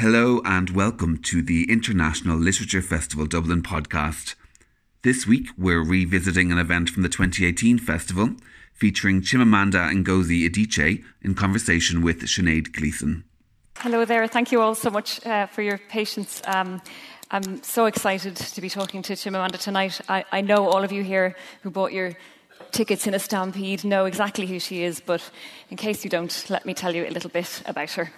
Hello and welcome to the International Literature Festival Dublin podcast. This week we're revisiting an event from the 2018 festival featuring Chimamanda Ngozi Adichie in conversation with Sinead Gleeson. Hello there. Thank you all so much uh, for your patience. Um, I'm so excited to be talking to Chimamanda tonight. I, I know all of you here who bought your tickets in a stampede know exactly who she is, but in case you don't, let me tell you a little bit about her.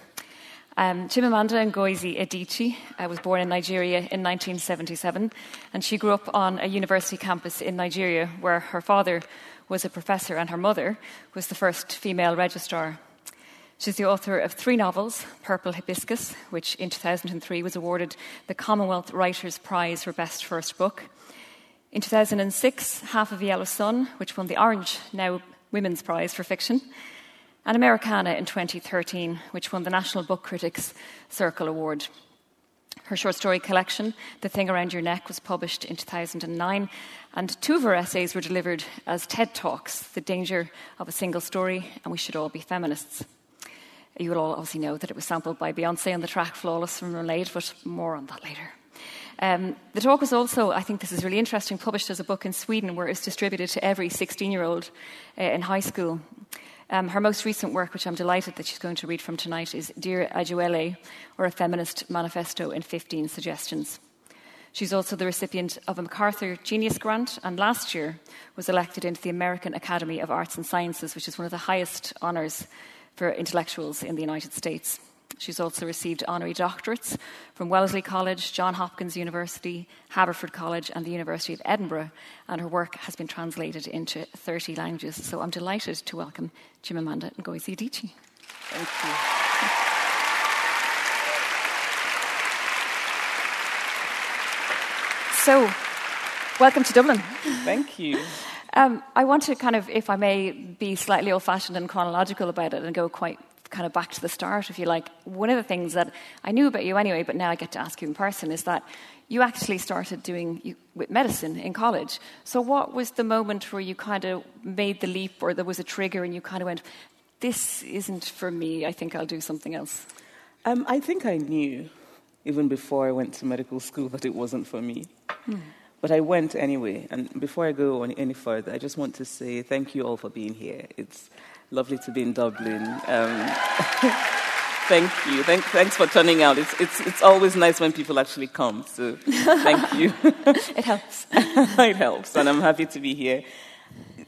Um, Chimamanda Ngozi Adichie uh, was born in Nigeria in 1977, and she grew up on a university campus in Nigeria where her father was a professor and her mother was the first female registrar. She's the author of three novels Purple Hibiscus, which in 2003 was awarded the Commonwealth Writers' Prize for Best First Book. In 2006, Half of a Yellow Sun, which won the Orange, now Women's Prize for Fiction and Americanah in 2013, which won the National Book Critics Circle Award. Her short story collection, The Thing Around Your Neck, was published in 2009, and two of her essays were delivered as TED Talks The Danger of a Single Story and We Should All Be Feminists. You will all obviously know that it was sampled by Beyonce on the track Flawless from Lemonade, but more on that later. Um, the talk was also, I think this is really interesting, published as a book in Sweden where it's distributed to every 16 year old uh, in high school. Um, her most recent work, which I'm delighted that she's going to read from tonight, is Dear Ijeawele, or a feminist manifesto in 15 suggestions. She's also the recipient of a MacArthur Genius Grant, and last year was elected into the American Academy of Arts and Sciences, which is one of the highest honours for intellectuals in the United States. She's also received honorary doctorates from Wellesley College, Johns Hopkins University, Haverford College, and the University of Edinburgh, and her work has been translated into 30 languages. So I'm delighted to welcome Chimamanda Ngozi Adichie. Thank you. So, welcome to Dublin. Thank you. Um, I want to kind of, if I may, be slightly old fashioned and chronological about it and go quite kind of back to the start, if you like, one of the things that I knew about you anyway, but now I get to ask you in person, is that you actually started doing with medicine in college. So, what was the moment where you kind of made the leap, or there was a trigger, and you kind of went, "This isn't for me. I think I'll do something else." Um, I think I knew, even before I went to medical school, that it wasn't for me. Hmm. But I went anyway. And before I go on any further, I just want to say thank you all for being here. It's Lovely to be in Dublin. Um, thank you. Thank, thanks for turning out. It's, it's, it's always nice when people actually come. So thank you. it helps. it helps. And I'm happy to be here.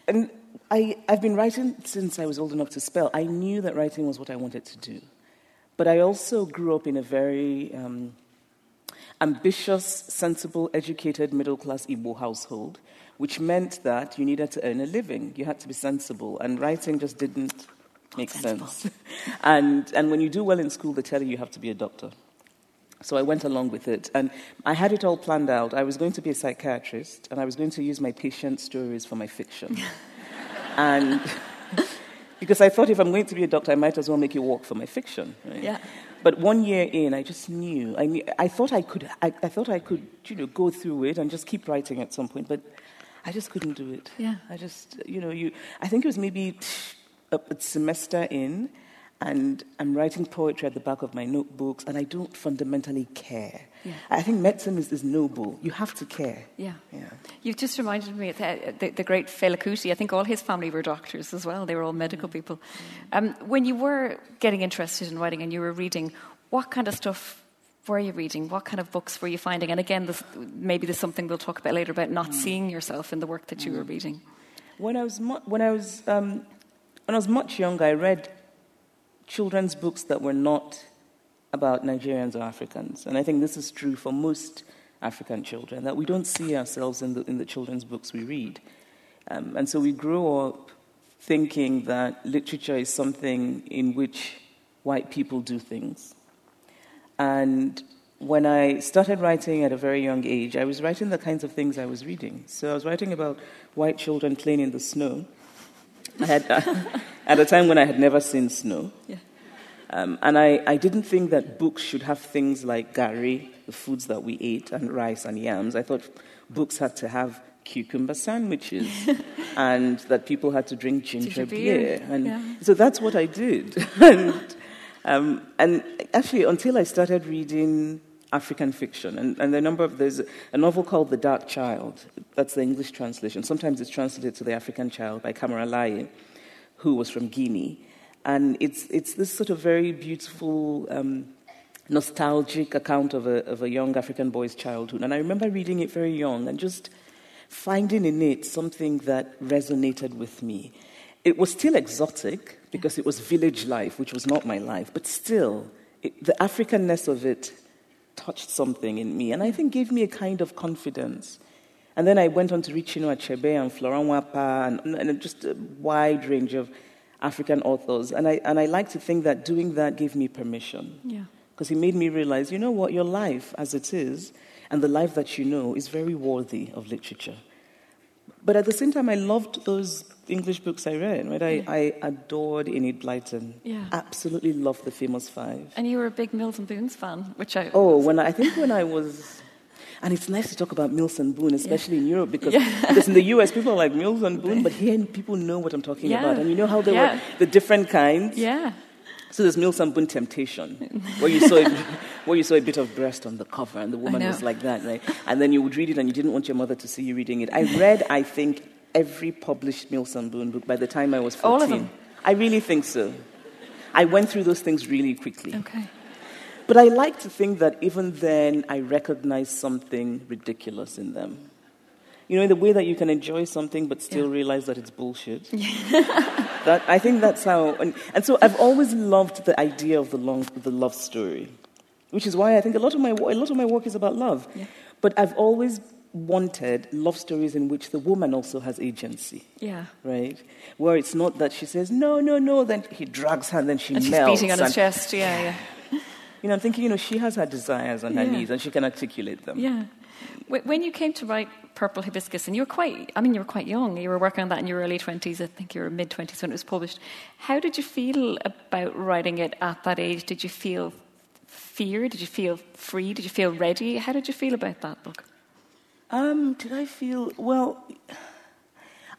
And I, I've been writing since I was old enough to spell. I knew that writing was what I wanted to do. But I also grew up in a very um, ambitious, sensible, educated, middle class Igbo household which meant that you needed to earn a living. You had to be sensible, and writing just didn't make sense. and, and when you do well in school, they tell you you have to be a doctor. So I went along with it, and I had it all planned out. I was going to be a psychiatrist, and I was going to use my patient stories for my fiction. and because I thought if I'm going to be a doctor, I might as well make it work for my fiction. Right? Yeah. But one year in, I just knew. I, knew, I thought I could. I, I, thought I could, you know, go through it and just keep writing at some point. But I just couldn't do it. Yeah. I just, you know, you. I think it was maybe a, a semester in, and I'm writing poetry at the back of my notebooks, and I don't fundamentally care. Yeah. I think medicine is, is noble. You have to care. Yeah. yeah. You've just reminded me of the, the, the great Fela Kuti. I think all his family were doctors as well. They were all medical mm. people. Um, when you were getting interested in writing and you were reading, what kind of stuff were you reading? What kind of books were you finding? And again, this, maybe there's something we'll talk about later about not mm. seeing yourself in the work that you were mm. reading. When I was mu- when I was um, when I was much younger, I read children's books that were not about Nigerians or Africans, and I think this is true for most African children that we don't see ourselves in the in the children's books we read, um, and so we grow up thinking that literature is something in which white people do things and when I started writing at a very young age, I was writing the kinds of things I was reading. So I was writing about white children playing in the snow. I had, uh, at a time when I had never seen snow. Yeah. Um, and I, I didn't think that books should have things like gari, the foods that we ate, and rice and yams. I thought books had to have cucumber sandwiches and that people had to drink ginger, ginger beer. beer. And yeah. so that's what I did. and Um, and actually, until I started reading African fiction, and, and the number of there's a novel called The Dark Child. That's the English translation. Sometimes it's translated to The African Child by Camara Laye, who was from Guinea, and it's it's this sort of very beautiful. Um, nostalgic account of a, of a young African boy's childhood. And I remember reading it very young and just finding in it something that resonated with me. It was still exotic because it was village life, which was not my life, but still, it, the Africanness of it touched something in me and I think gave me a kind of confidence. And then I went on to read Chinua Achebe and Flora Nwapa and, and just a wide range of African authors. And I, and I like to think that doing that gave me permission. Yeah. Because he made me realize, you know what, your life as it is and the life that you know is very worthy of literature. But at the same time, I loved those English books I read. Right? I, Yeah. I adored Enid Blyton. Yeah. Absolutely loved the Famous Five. And you were a big Mills and Boons fan, which I. Oh, when I, I think when I was, and it's nice to talk about Mills and Boon, especially in Europe, because, Yeah. because in the US people are like Mills and Boon, but here people know what I'm talking Yeah. about, and you know how there Yeah. were the different kinds. Yeah. So there's Mills and Temptation, where you saw a, where you saw a bit of breast on the cover, and the woman was like that, right? And then you would read it, and you didn't want your mother to see you reading it. I read, I think, every published and Boon book by the time I was 14. All of them? I really think so. I went through those things really quickly. Okay. But I like to think that even then I recognized something ridiculous in them. You know, in the way that you can enjoy something but still Yeah. realize that it's bullshit. that, I think that's how. And, and so I've always loved the idea of the, long, the love story, which is why I think a lot of my, a lot of my work is about love. Yeah. But I've always wanted love stories in which the woman also has agency. Yeah. Right? Where it's not that she says, no, no, no, then he drags her and then she And she's beating on his chest. Yeah, yeah. you know, I'm thinking, you know, she has her desires and her Yeah. needs, and she can articulate them. Yeah. Wh- When you came to write Purple Hibiscus, and you were quite, I mean, you were quite young. You were working on that in your early 20s. I think you were mid 20s when it was published. How did you feel about writing it at that age? Did you feel fear? Did you feel free? Did you feel ready? How did you feel about that book? Um, did I feel well?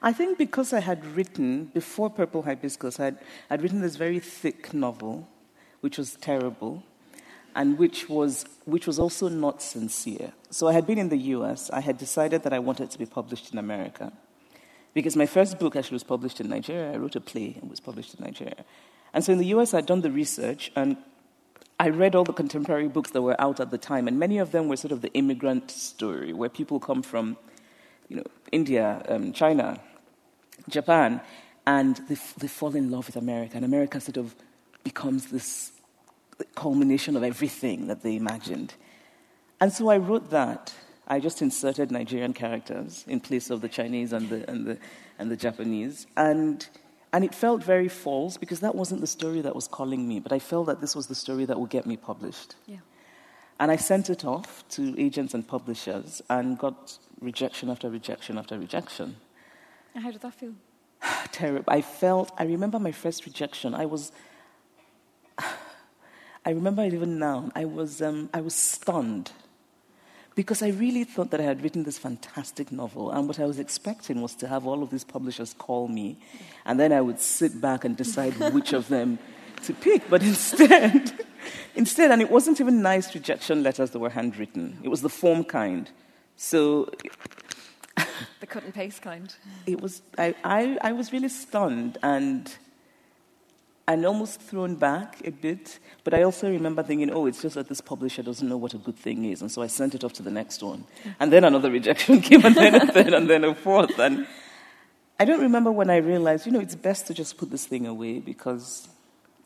I think because I had written before Purple Hibiscus, I'd, I'd written this very thick novel, which was terrible, and which was which was also not sincere. So I had been in the U.S. I had decided that I wanted to be published in America, because my first book actually was published in Nigeria. I wrote a play and was published in Nigeria, and so in the U.S. I'd done the research and I read all the contemporary books that were out at the time, and many of them were sort of the immigrant story, where people come from, you know, India, um, China, Japan, and they, f- they fall in love with America, and America sort of becomes this culmination of everything that they imagined. And so I wrote that. I just inserted Nigerian characters in place of the Chinese and the, and the, and the Japanese. And, and it felt very false because that wasn't the story that was calling me, but I felt that this was the story that would get me published. Yeah. And I sent it off to agents and publishers and got rejection after rejection after rejection. How did that feel? Terrible. I felt, I remember my first rejection. I was, I remember even now. I was, um, I was stunned because I really thought that I had written this fantastic novel, and what I was expecting was to have all of these publishers call me, and then I would sit back and decide which of them to pick. But instead, instead, and it wasn't even nice rejection letters that were handwritten. It was the form kind. So The cut and paste kind. it was I, I, I was really stunned and and almost thrown back a bit. But I also remember thinking, oh, it's just that this publisher doesn't know what a good thing is, and so I sent it off to the next one. And then another rejection came, and then a third, and then a fourth. And I don't remember when I realized, you know, it's best to just put this thing away because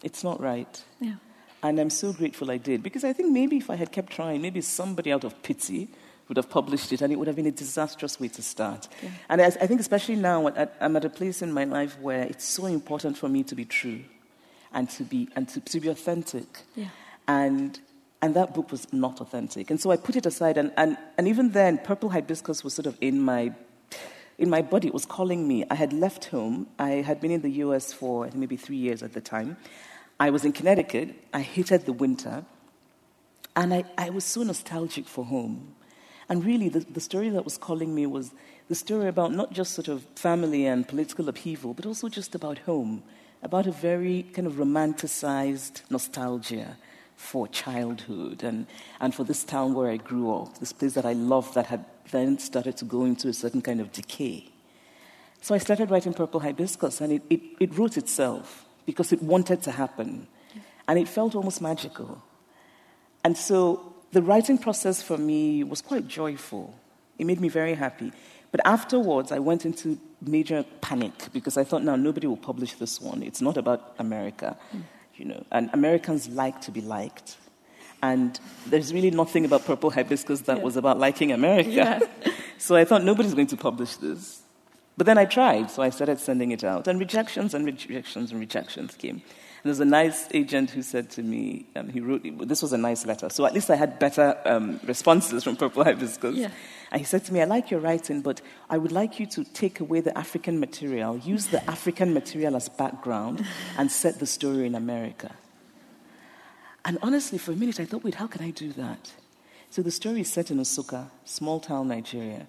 it's not right. Yeah. And I'm so grateful I did because I think maybe if I had kept trying, maybe somebody out of pity would have published it and it would have been a disastrous way to start. Yeah. And I, I think, especially now, I'm at a place in my life where it's so important for me to be true and to be, and to, to be authentic. Yeah. And, and that book was not authentic. And so I put it aside. And, and, and even then, Purple Hibiscus was sort of in my, in my body. It was calling me. I had left home. I had been in the US for maybe three years at the time. I was in Connecticut. I hated the winter. And I, I was so nostalgic for home. And really, the, the story that was calling me was the story about not just sort of family and political upheaval, but also just about home about a very kind of romanticized nostalgia for childhood and, and for this town where I grew up, this place that I loved that had then started to go into a certain kind of decay. So I started writing Purple Hibiscus, and it, it, it wrote itself because it wanted to happen. And it felt almost magical. And so the writing process for me was quite joyful. It made me very happy. But afterwards, I went into major panic because I thought, now nobody will publish this one. It's not about America, mm. you know. And Americans like to be liked. And there's really nothing about Purple Hibiscus that yeah. was about liking America. Yeah. so I thought, nobody's going to publish this. But then I tried, so I started sending it out. And rejections and rejections and rejections came. There's a nice agent who said to me, um, he wrote, this was a nice letter. So at least I had better um, responses from Purple Hibiscus. Yeah. And he said to me, I like your writing, but I would like you to take away the African material, use the African material as background, and set the story in America. And honestly, for a minute, I thought, wait, how can I do that? So the story is set in Nsukka, small town Nigeria.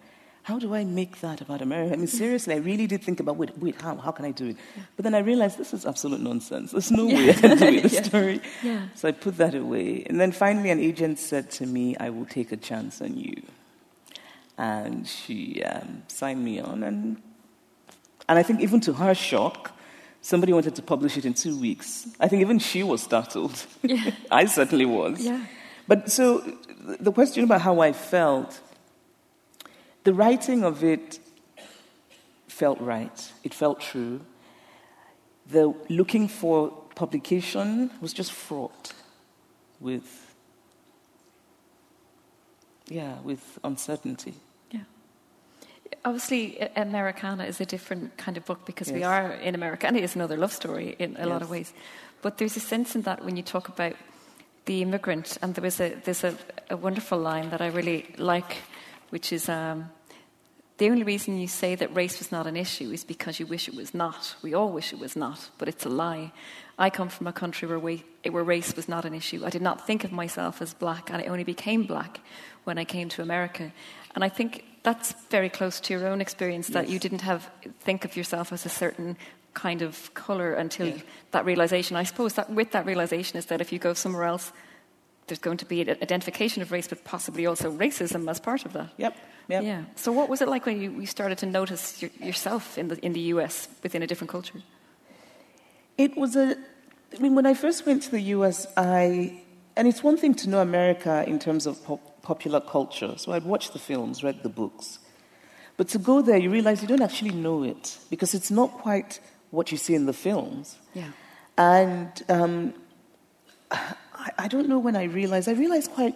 How do I make that about America? I mean, seriously, I really did think about, wait, wait, how, how can I do it? But then I realized this is absolute nonsense. There's no way I can do it, the yeah. story. Yeah. So I put that away. And then finally, an agent said to me, I will take a chance on you and she um, signed me on. And, and I think, even to her shock, somebody wanted to publish it in two weeks. I think even she was startled. Yeah. I certainly was. Yeah. But so the question about how I felt, the writing of it felt right, it felt true. The looking for publication was just fraught with, yeah, with uncertainty Yeah. obviously Americana is a different kind of book because yes. we are in America and it is another love story in a yes. lot of ways. But there's a sense in that when you talk about the immigrant, and there was a there's a, a wonderful line that I really like, which is um, the only reason you say that race was not an issue is because you wish it was not. We all wish it was not, but it's a lie. I come from a country where, we, where race was not an issue. I did not think of myself as black, and I only became black when I came to America. And I think that's very close to your own experience that yes. you didn't have think of yourself as a certain kind of color until yeah. that realization. I suppose that with that realization is that if you go somewhere else, there's going to be an identification of race, but possibly also racism as part of that. Yep. yep. Yeah. So, what was it like when you, you started to notice your, yourself in the in the U.S. within a different culture? It was a. I mean, when I first went to the U.S., I and it's one thing to know America in terms of pop, popular culture. So I'd watched the films, read the books. But to go there, you realize you don't actually know it because it's not quite what you see in the films. Yeah. And um, I, I, don't know when I realized, I realized quite,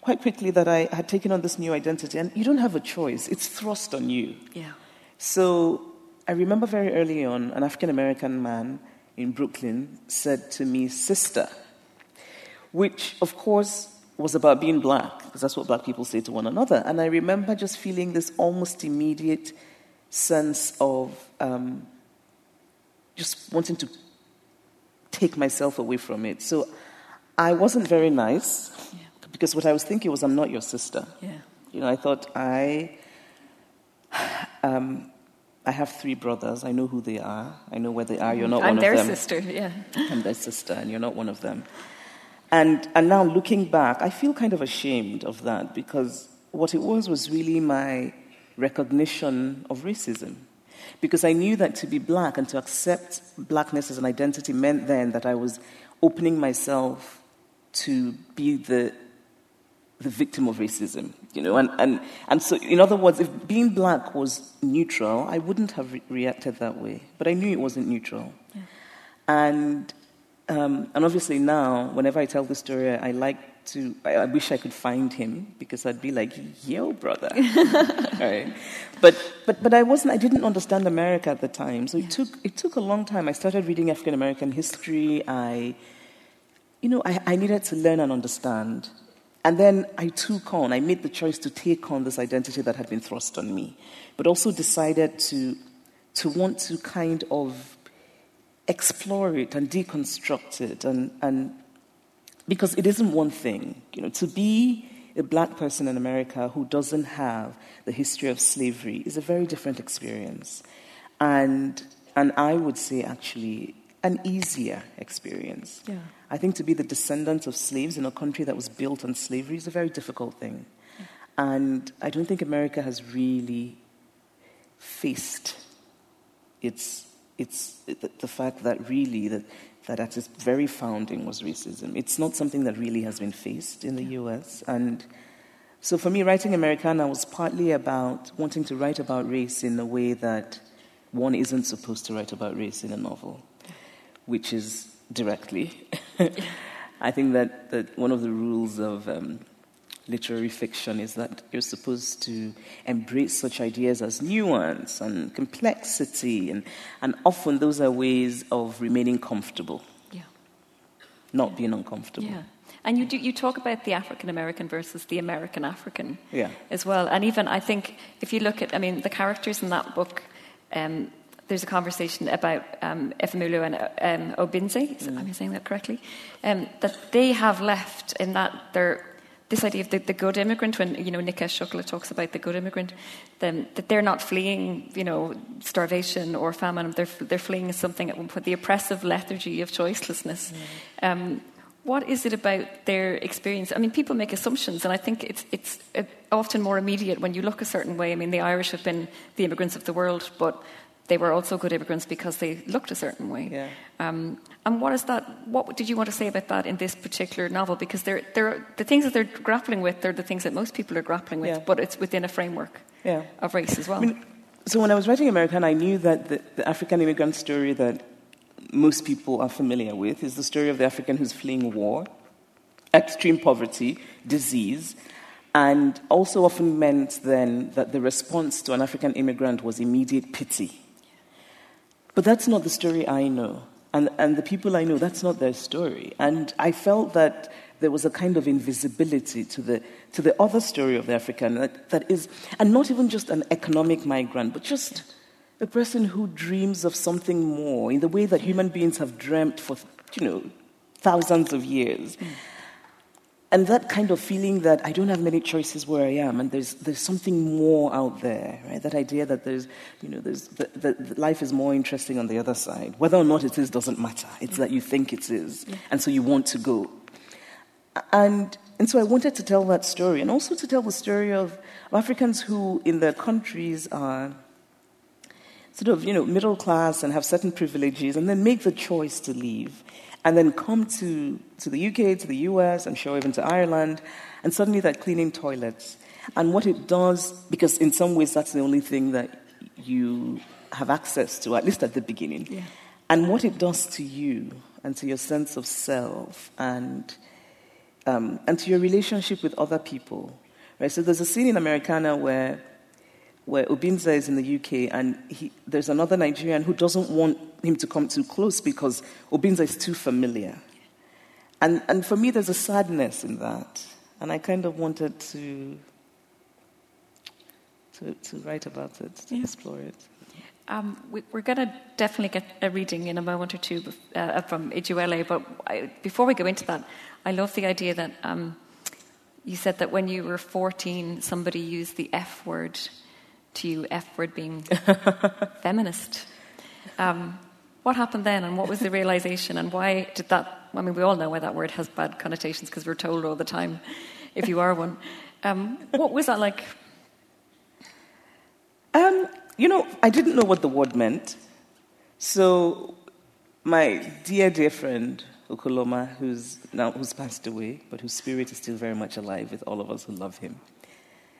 quite quickly that I had taken on this new identity, and you don't have a choice, it's thrust on you. Yeah. So I remember very early on, an African American man in Brooklyn said to me, Sister, which, of course, was about being black, because that's what black people say to one another. And I remember just feeling this almost immediate sense of um, just wanting to take myself away from it. So I wasn't very nice, yeah. because what I was thinking was, I'm not your sister. Yeah. You know, I thought, I. Um, I have three brothers. I know who they are. I know where they are. You're not I'm one of them. I'm their sister, yeah. I'm their sister, and you're not one of them. And, and now looking back, I feel kind of ashamed of that because what it was was really my recognition of racism. Because I knew that to be black and to accept blackness as an identity meant then that I was opening myself to be the, the victim of racism, you know. And, and, and so, in other words, if being black was neutral, I wouldn't have re- reacted that way. But I knew it wasn't neutral. Yeah. And um, and obviously now, whenever I tell the story, I like to, I, I, wish I could find him because I'd be like, yo, brother. right? But, but, but I wasn't, I didn't understand America at the time. So it took, it took a long time. I started reading African American history. I, you know, I, I needed to learn and understand. And then I took on, I made the choice to take on this identity that had been thrust on me, but also decided to, to want to kind of explore it and deconstruct it and, and because it isn't one thing you know to be a black person in america who doesn't have the history of slavery is a very different experience and and i would say actually an easier experience. Yeah. I think to be the descendant of slaves in a country that was built on slavery is a very difficult thing. And I don't think America has really faced its, its, the, the fact that really that, that at its very founding was racism. It's not something that really has been faced in the US. And so for me, writing Americanah was partly about wanting to write about race in a way that one isn't supposed to write about race in a novel, which is directly. I think that, that one of the rules of um, literary fiction is that you're supposed to embrace such ideas as nuance and complexity, and, and often those are ways of remaining comfortable, Yeah. not being uncomfortable. Yeah. And you, do, you talk about the African American versus the American African Yeah. as well. And even, I think, if you look at, I mean, the characters in that book, um, there's a conversation about um, Ifemelu and um, Obinze, am I saying that correctly? Um, that they have left in that they're, this idea of the, the good immigrant, when, you know, Nikesh Shukla talks about the good immigrant, then, that they're not fleeing, you know, starvation or famine, they're, they're fleeing something, at one point, the oppressive lethargy of choicelessness. Um, what is it about their experience? I mean, people make assumptions, and I think it's, it's uh, often more immediate when you look a certain way. I mean, the Irish have been the immigrants of the world, but they were also good immigrants because they looked a certain way. Yeah. Um, and what is that? What did you want to say about that in this particular novel? Because they're, they're, the things that they're grappling with, they're the things that most people are grappling with, Yeah. but it's within a framework Yeah. of race as well. I mean, so when I was writing American, I knew that the, the African immigrant story that most people are familiar with is the story of the African who's fleeing war, extreme poverty, disease, and also often meant then that the response to an African immigrant was immediate pity. But that's not the story I know. And, and the people I know, that's not their story. And I felt that there was a kind of invisibility to the, to the other story of the African that, that is, and not even just an economic migrant, but just a person who dreams of something more in the way that human beings have dreamt for, you know, thousands of years. Mm. And that kind of feeling that I don't have many choices where I am, and there's, there's something more out there, right? That idea that there's, you know, there's, that, that life is more interesting on the other side. Whether or not it is doesn't matter. It's that you think it is, and so you want to go. And, and so I wanted to tell that story, and also to tell the story of, of Africans who, in their countries, are sort of, you know, middle class and have certain privileges, and then make the choice to leave, and then come to, to the UK, to the US, I'm sure even to Ireland, and suddenly they're cleaning toilets. And what it does, because in some ways that's the only thing that you have access to, at least at the beginning, Yeah. and what it does to you and to your sense of self and um, and to your relationship with other people. Right? So there's a scene in Americanah where where Obinze is in the UK and he, there's another Nigerian who doesn't want him to come too close because Obinze is too familiar. And, and for me, there's a sadness in that. And I kind of wanted to, to, to write about it, to Yeah. explore it. Um, we, we're going to definitely get a reading in a moment or two bef- uh, from Ijeawele, but I, before we go into that, I love the idea that um, you said that when you were 14, somebody used the F word to you, F word being feminist. Um, what happened then, and what was the realization, and why did that? I mean, we all know why that word has bad connotations because we're told all the time if you are one. Um, what was that like? Um, you know, I didn't know what the word meant. So, my dear, dear friend, Okoloma, who's now who's passed away, but whose spirit is still very much alive with all of us who love him,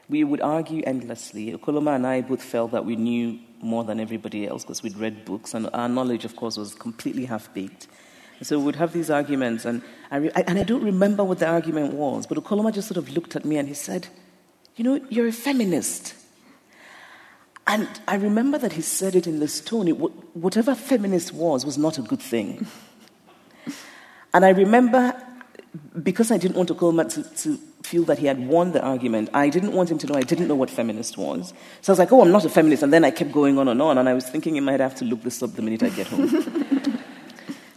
we would argue endlessly. Okoloma and I both felt that we knew more than everybody else because we'd read books, and our knowledge, of course, was completely half baked. So we'd have these arguments, and I, re- I- and I don't remember what the argument was, but Okoloma just sort of looked at me and he said, You know, you're a feminist. And I remember that he said it in this tone. It, whatever feminist was, was not a good thing. and I remember, because I didn't want Okoloma to, to feel that he had won the argument, I didn't want him to know I didn't know what feminist was. So I was like, oh, I'm not a feminist. And then I kept going on and on. And I was thinking in my head, I have to look this up the minute I get home.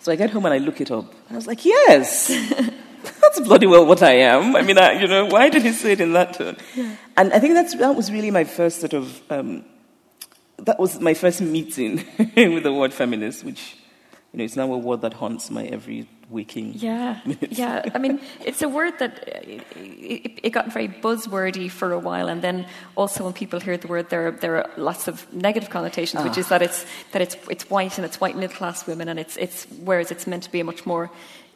so I get home and I look it up. And I was like, yes. That's bloody well what I am. I mean, I, you know, why did he say it in that tone? And I think that's, that was really my first sort of, um, that was my first meeting with the word feminist, which You know, it's now a word that haunts my every waking. Yeah, minutes. yeah. I mean, it's a word that uh, it, it, got very buzzwordy for a while, and then also when people hear the word, there are, there are lots of negative connotations, which is Ah. that it's that it's it's white and it's white middle class women, and it's it's whereas it's meant to be a much more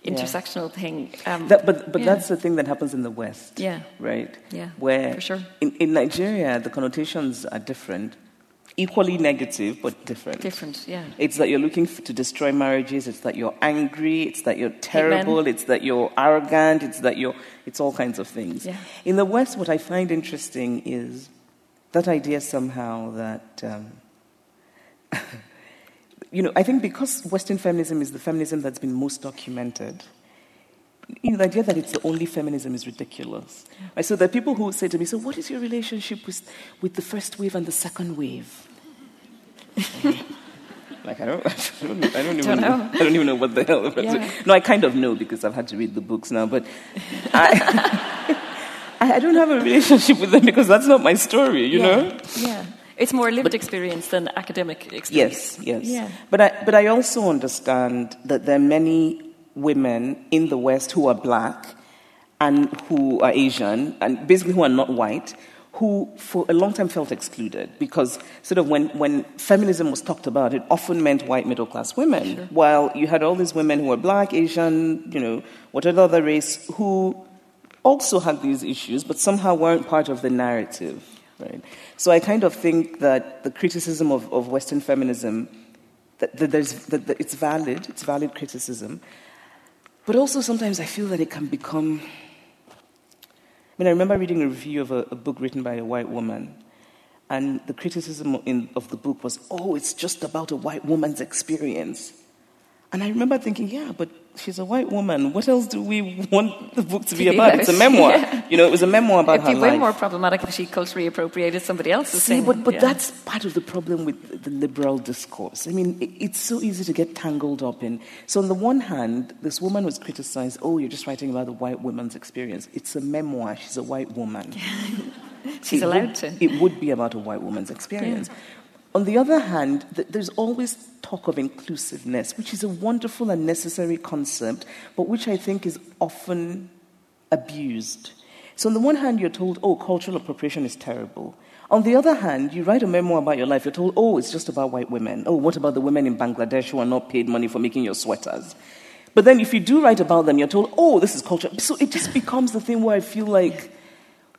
intersectional thing. Um, That, but but yeah. that's the thing that happens in the West. Yeah. Right? Yeah, Where for sure. in, in Nigeria, the connotations are different, equally negative, but different. different. Yeah. It's that you're looking to destroy marriages. It's that you're angry. It's that you're terrible. It's that you're arrogant. It's that you're. It's all kinds of things. Yeah. In the West, what I find interesting is that idea somehow that. Um, you know, I think because Western feminism is the feminism that's been most documented, you know, the idea that it's the only feminism is ridiculous. Right? So there are people who say to me, so what is your relationship with, with the first wave and the second wave? like, I don't, I don't, I don't even Don't know. I don't even know what the hell. Yeah. No, I kind of know because I've had to read the books now, but I, I don't have a relationship with them because that's not my story, you yeah. know? Yeah. It's more lived experience than academic experience. Yes, yes. Yeah. But I, but I also understand that there are many women in the West who are black and who are Asian and basically who are not white who for a long time felt excluded because sort of when, when feminism was talked about it often meant white middle class women while you had all these women who were black asian you know whatever other race who also had these issues, but somehow weren't part of the narrative. Right? So I kind of think that the criticism of, of Western feminism, that, that, there's, that, that it's valid, it's valid criticism, but also sometimes I feel that it can become. I mean, I remember reading a review of a, a book written by a white woman, and the criticism in, of the book was, oh, it's just about a white woman's experience. And I remember thinking, yeah, but she's a white woman. What else do we want the book to be about? It's a memoir. Yeah. You know, it was a memoir about It'd her be way more problematic if she culturally appropriated somebody else's See, thing. but, but Yeah. that's part of the problem with the liberal discourse. I mean, it, it's so easy to get tangled up in. So, on the one hand, this woman was criticized, oh, you're just writing about the white woman's experience. It's a memoir. She's a white woman. She's It allowed would- to. It would be about a white woman's experience. On the other hand, th- there's always talk of inclusiveness, which is a wonderful and necessary concept, but which I think is often abused. So, on the one hand, you're told, oh, cultural appropriation is terrible. On the other hand, you write a memoir about your life, you're told, oh, it's just about white women. Oh, what about the women in Bangladesh who are not paid money for making your sweaters? But then if you do write about them, you're told, oh, this is culture. So it just becomes the thing where I feel like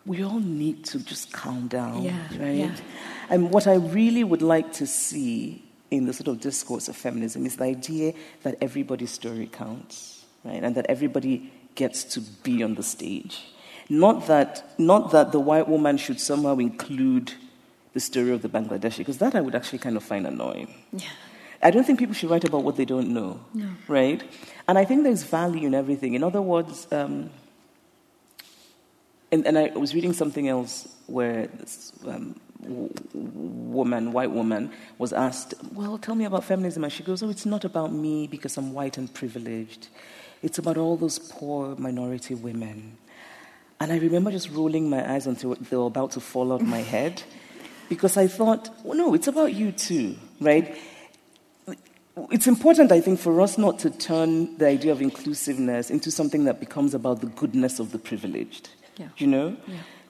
we all need to just calm down, Yeah, right? yeah. And what I really would like to see in the sort of discourse of feminism is the idea that everybody's story counts, right? And that everybody gets to be on the stage. Not that, not that the white woman should somehow include the story of the Bangladeshi, because that I would actually kind of find annoying. Yeah. I don't think people should write about what they don't know, right? And I think there's value in everything. In other words, um, and, and I was reading something else where this um, w- woman, white woman, was asked, Well, tell me about feminism. And she goes, Oh, it's not about me because I'm white and privileged. It's about all those poor minority women. And I remember just rolling my eyes until they were about to fall out my head because I thought, well, no, it's about you too, right? It's important, I think, for us not to turn the idea of inclusiveness into something that becomes about the goodness of the privileged. Yeah. You know?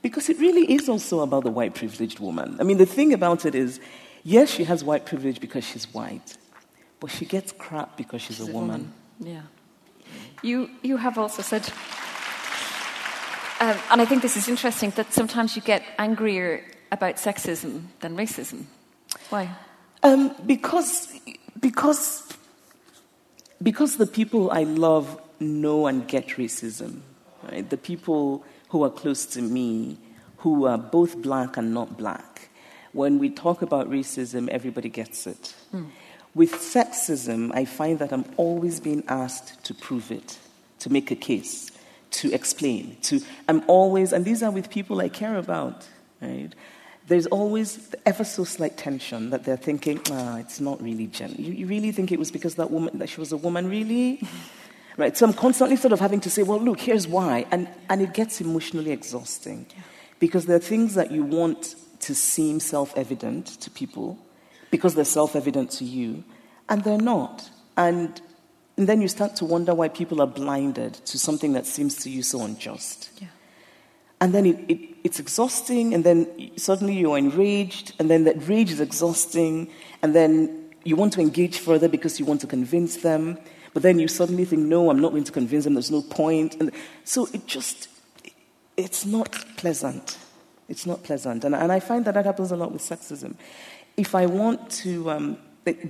Because it really is also about the white privileged woman. I mean, the thing about it is, yes, she has white privilege because she's white, but she gets crap because she's, a, woman. Yeah. You, you have also said, um, and I think this is interesting, that sometimes you get angrier about sexism than racism. Why? Um, because, because, because the people I love know and get racism, right? The people who are close to me, who are both black and not black. When we talk about racism, everybody gets it. With sexism, I find that I'm always being asked to prove it, to make a case, to explain. To I'm always, and these are with people I care about, right? There's always the ever so slight tension that they're thinking, ah, it's not really Jen. You, you really think it was because that woman that she was a woman, really? right. So I'm constantly sort of having to say, well, look, here's why, and and it gets emotionally exhausting, because there are things that you want to seem self-evident to people, because they're self-evident to you, and they're not. And, and then you start to wonder why people are blinded to something that seems to you so unjust. Yeah. And then it, it, it's exhausting, and then suddenly you're enraged, and then that rage is exhausting, and then you want to engage further because you want to convince them, but then you suddenly think, no, I'm not going to convince them, there's no point. And so it just, it's not pleasant. It's not pleasant. And, and I find that that happens a lot with sexism. If I want to, um,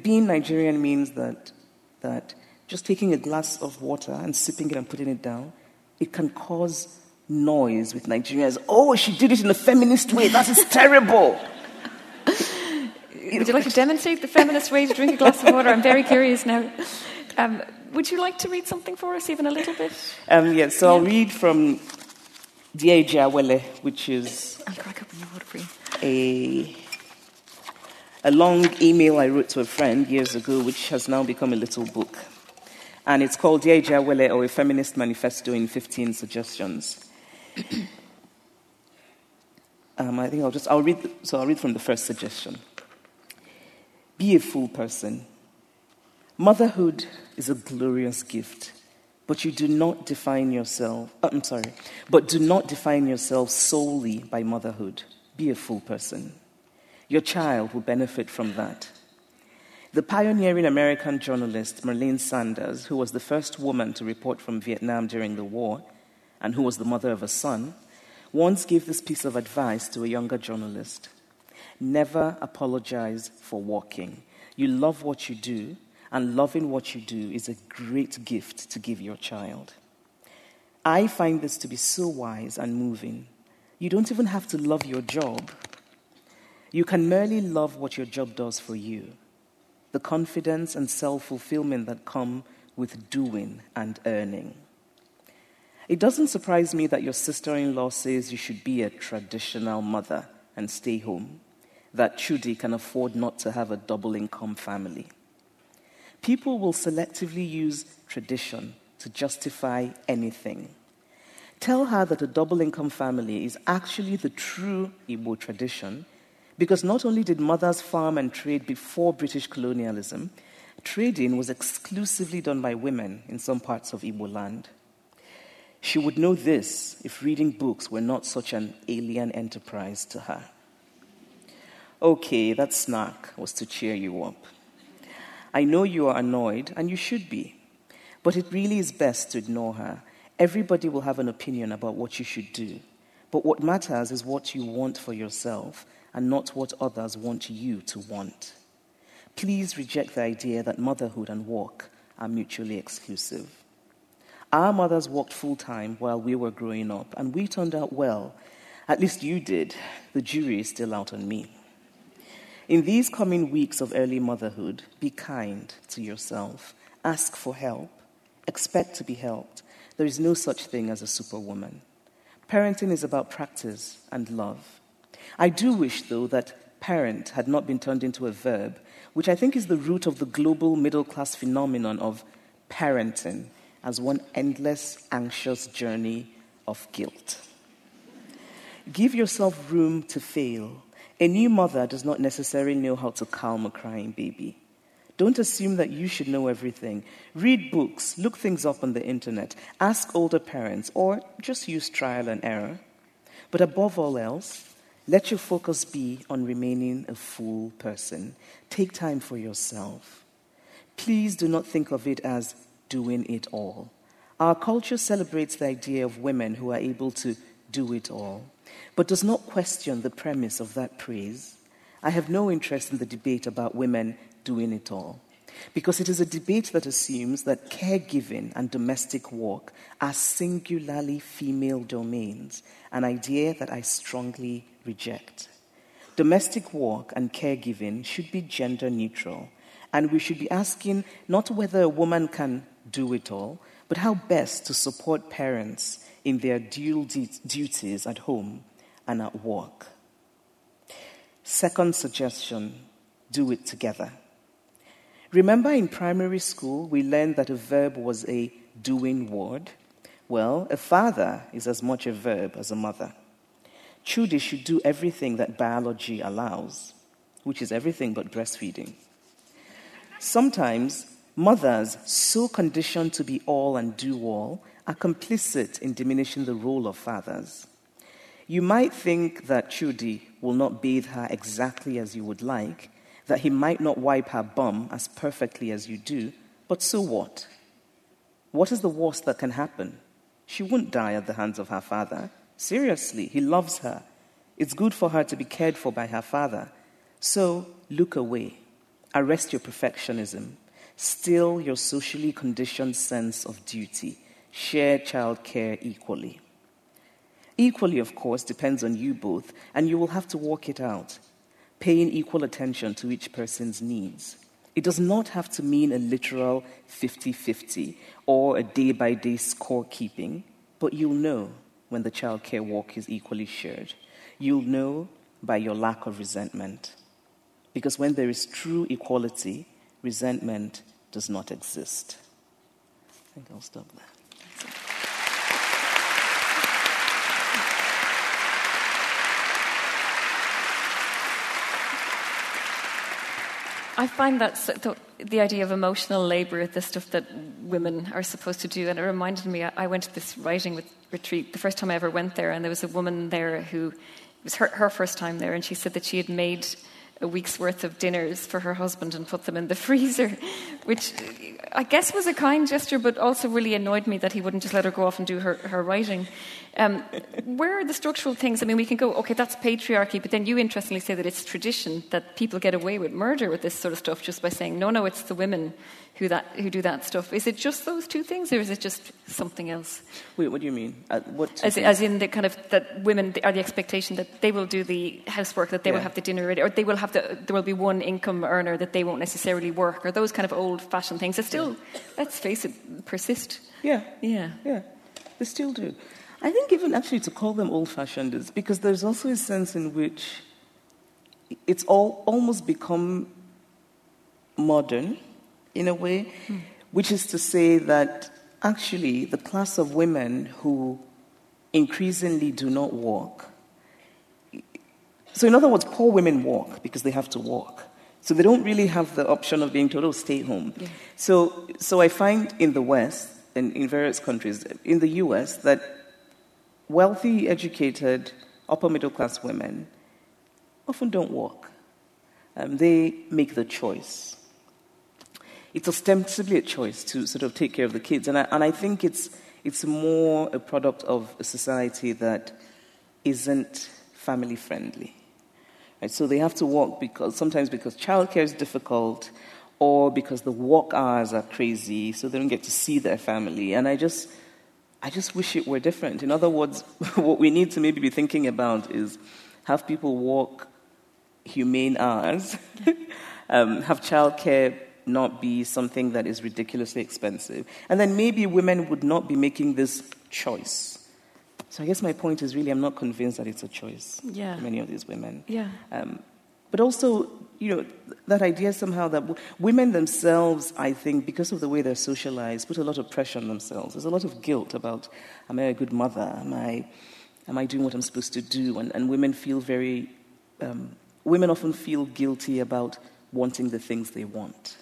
being Nigerian means that, that just taking a glass of water and sipping it and putting it down, it can cause noise with Nigerians. Oh, she did it in a feminist way. That is terrible. Would you like to demonstrate the feminist way to drink a glass of water? I'm very curious now. Um, would you like to read something for us, even a little bit? Um, yes, yeah, so yeah. I'll read from Dear Ijeawele, which is I'll crack open the water for you. A, a long email I wrote to a friend years ago, which has now become a little book. And it's called Dear Ijeawele, or a Feminist Manifesto in 15 Suggestions. um, I think I'll just, I'll read, so I'll read from the first suggestion. Be a full person. Motherhood is a glorious gift, but you do not define yourself, uh, I'm sorry, but do not define yourself solely by motherhood. Be a full person. Your child will benefit from that. The pioneering American journalist Marlene Sanders, who was the first woman to report from Vietnam during the war, and who was the mother of a son, once gave this piece of advice to a younger journalist Never apologize for walking. You love what you do, and loving what you do is a great gift to give your child. I find this to be so wise and moving. You don't even have to love your job. You can merely love what your job does for you. The confidence and self fulfillment that come with doing and earning. It doesn't surprise me that your sister in law says you should be a traditional mother and stay home, that Chudi can afford not to have a double income family. People will selectively use tradition to justify anything. Tell her that a double income family is actually the true Igbo tradition because not only did mothers farm and trade before British colonialism, trading was exclusively done by women in some parts of Igbo land. She would know this if reading books were not such an alien enterprise to her. Okay, that snark was to cheer you up. I know you are annoyed, and you should be, but it really is best to ignore her. Everybody will have an opinion about what you should do, but what matters is what you want for yourself and not what others want you to want. Please reject the idea that motherhood and work are mutually exclusive. Our mothers worked full time while we were growing up, and we turned out well. At least you did. The jury is still out on me. In these coming weeks of early motherhood, be kind to yourself. Ask for help. Expect to be helped. There is no such thing as a superwoman. Parenting is about practice and love. I do wish, though, that parent had not been turned into a verb, which I think is the root of the global middle class phenomenon of parenting as one endless, anxious journey of guilt. Give yourself room to fail. A new mother does not necessarily know how to calm a crying baby. Don't assume that you should know everything. Read books, look things up on the internet, ask older parents, or just use trial and error. But above all else, let your focus be on remaining a full person. Take time for yourself. Please do not think of it as doing it all. Our culture celebrates the idea of women who are able to do it all, but does not question the premise of that praise. I have no interest in the debate about women doing it all, because it is a debate that assumes that caregiving and domestic work are singularly female domains, an idea that I strongly reject. Domestic work and caregiving should be gender neutral, and we should be asking not whether a woman can do it all, but how best to support parents in their dual duties at home and at work. Second suggestion do it together. Remember in primary school, we learned that a verb was a doing word? Well, a father is as much a verb as a mother. Chudi should do everything that biology allows, which is everything but breastfeeding. Sometimes mothers, so conditioned to be all and do all, are complicit in diminishing the role of fathers. You might think that Chudi will not bathe her exactly as you would like, that he might not wipe her bum as perfectly as you do, but so what? What is the worst that can happen? She won't die at the hands of her father. Seriously, he loves her. It's good for her to be cared for by her father. So look away. Arrest your perfectionism. Still your socially conditioned sense of duty. Share child care equally. Equally, of course, depends on you both, and you will have to work it out, paying equal attention to each person's needs. It does not have to mean a literal 50 50 or a day by day scorekeeping, but you'll know when the childcare work is equally shared. You'll know by your lack of resentment. Because when there is true equality, resentment does not exist. I think I'll stop there. I find that the, the, idea of emotional labor, the stuff that women are supposed to do, and it reminded me. I went to this writing retreat the first time I ever went there, and there was a woman there who it was her, her first time there, and she said that she had made a week's worth of dinners for her husband and put them in the freezer, which I guess was a kind gesture, but also really annoyed me that he wouldn't just let her go off and do her, her writing. Um, where are the structural things? I mean, we can go, okay, that's patriarchy, but then you interestingly say that it's tradition, that people get away with murder with this sort of stuff just by saying, no, no, it's the women who, that, who do that stuff. Is it just those two things, or is it just something else? Wait, what do you mean? Uh, what as, as, in the kind of that women are the expectation that they will do the housework, that they yeah. will have the dinner ready, or they will have the, there will be one income earner that they won't necessarily work, or those kind of old-fashioned things that still, yeah. let's face it, persist. Yeah, yeah, yeah, they still do. I think even actually to call them old fashioned is because there's also a sense in which it's all almost become modern in a way, mm. which is to say that actually the class of women who increasingly do not walk. So, in other words, poor women walk because they have to walk. So they don't really have the option of being told, oh, stay home. Yeah. So, so I find in the West and in various countries, in the US, that wealthy, educated, upper middle class women often don't walk. Um, they make the choice. It's ostensibly a choice to sort of take care of the kids. And I, and I think it's, it's more a product of a society that isn't family friendly. Right? So they have to walk because sometimes because childcare is difficult or because the work hours are crazy, so they don't get to see their family. And I just I just wish it were different. In other words, what we need to maybe be thinking about is have people walk humane hours, um, have childcare not be something that is ridiculously expensive, and then maybe women would not be making this choice. So I guess my point is really I'm not convinced that it's a choice yeah. for many of these women. Yeah. Um, but also, you know, that idea somehow that w- women themselves, I think, because of the way they're socialized, put a lot of pressure on themselves. There's a lot of guilt about, am I a good mother? Am I, am I doing what I'm supposed to do? And, and women feel very, um, women often feel guilty about wanting the things they want.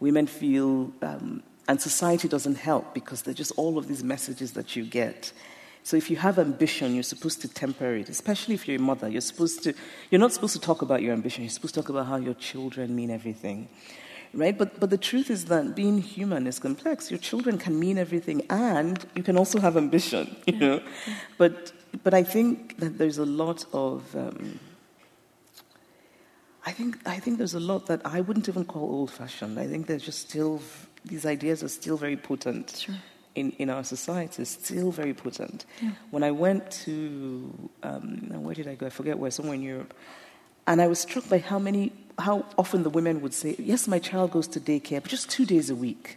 Women feel, um, and society doesn't help because there's just all of these messages that you get so if you have ambition, you're supposed to temper it, especially if you're a mother. You're supposed to, you're not supposed to talk about your ambition. You're supposed to talk about how your children mean everything. Right? But, but the truth is that being human is complex. Your children can mean everything and you can also have ambition, you know? But, but I think that there's a lot of, um, I think, I think there's a lot that I wouldn't even call old fashioned. I think there's just still, these ideas are still very potent. Sure in, in our society still very potent. Yeah. When I went to, um, where did I go? I forget where, somewhere in Europe. And I was struck by how many, how often the women would say, yes, my child goes to daycare, but just two days a week.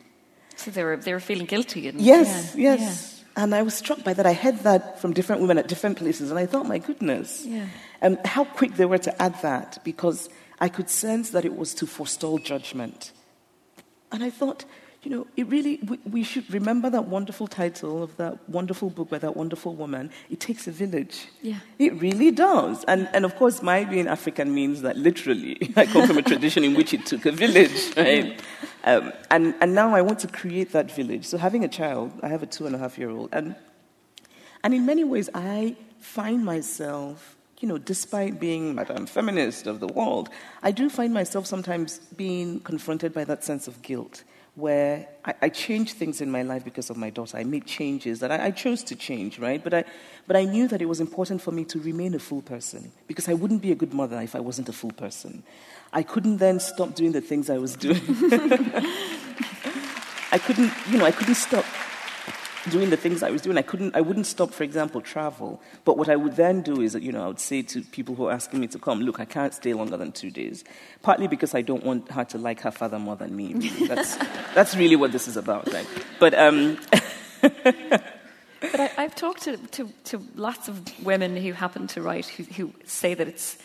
So they were, they were feeling guilty. And, yes, yeah, yes. Yeah. And I was struck by that. I heard that from different women at different places, and I thought, my goodness, yeah. um, how quick they were to add that, because I could sense that it was to forestall judgment. And I thought, you know, it really, we, we, should remember that wonderful title of that wonderful book by that wonderful woman. It takes a village. Yeah. It really does. And, and of course, my being African means that literally I come from a tradition in which it took a village, right? Um, and, and now I want to create that village. So having a child, I have a two and a half year old, and, and in many ways, I find myself you know, despite being Madame Feminist of the world, I do find myself sometimes being confronted by that sense of guilt where I, I changed things in my life because of my daughter. I made changes that I, I, chose to change, right? But I, but I knew that it was important for me to remain a full person because I wouldn't be a good mother if I wasn't a full person. I couldn't then stop doing the things I was doing. I couldn't, you know, I couldn't stop doing the things I was doing. I couldn't, I wouldn't stop, for example, travel. But what I would then do is you know, I would say to people who are asking me to come, look, I can't stay longer than two days. Partly because I don't want her to like her father more than me. Really. That's, that's really what this is about, right? But, um, but I, have talked to, to, to, lots of women who happen to write who, who say that it's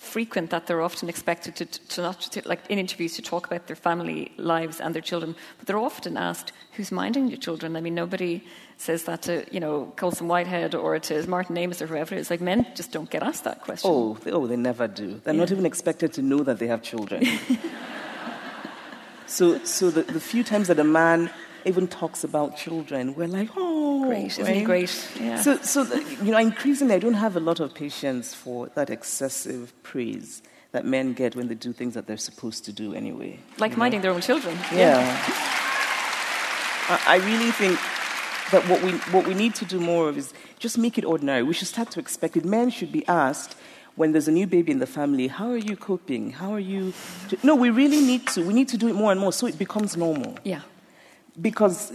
frequent that they're often expected to, to not to, like in interviews to talk about their family lives and their children, but they're often asked, "Who's minding your children?" I mean, nobody says that to you know Colson Whitehead or to Martin Amis or whoever. It's like men just don't get asked that question. Oh, they, oh, they never do. They're yeah. not even expected to know that they have children. so, so the, the few times that a man even talks about children, we're like, oh, great, isn't right? great? Yeah. So, so you know, increasingly, I don't have a lot of patience for that excessive praise that men get when they do things that they're supposed to do anyway. Like minding know? their own children. Yeah. yeah. I, I really think that what we, what we need to do more of is just make it ordinary. We should start to expect it. Men should be asked when there's a new baby in the family, how are you coping? How are you? No, we really need to. We need to do it more and more so it becomes normal. Yeah because,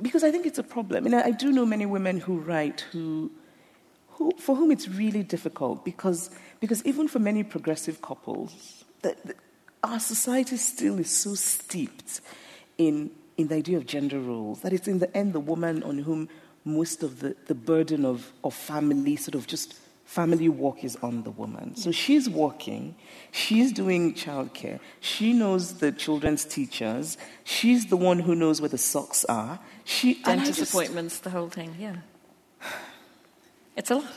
because I think it's a problem. And I, I do know many women who write who, who, for whom it's really difficult because, because even for many progressive couples, the, the, our society still is so steeped in, in the idea of gender roles that it's in the end the woman on whom most of the, the burden of, of family sort of just family work is on the woman. So she's working, she's doing childcare, she knows the children's teachers, she's the one who knows where the socks are. She dentist just, appointments, the whole thing, yeah. It's a lot.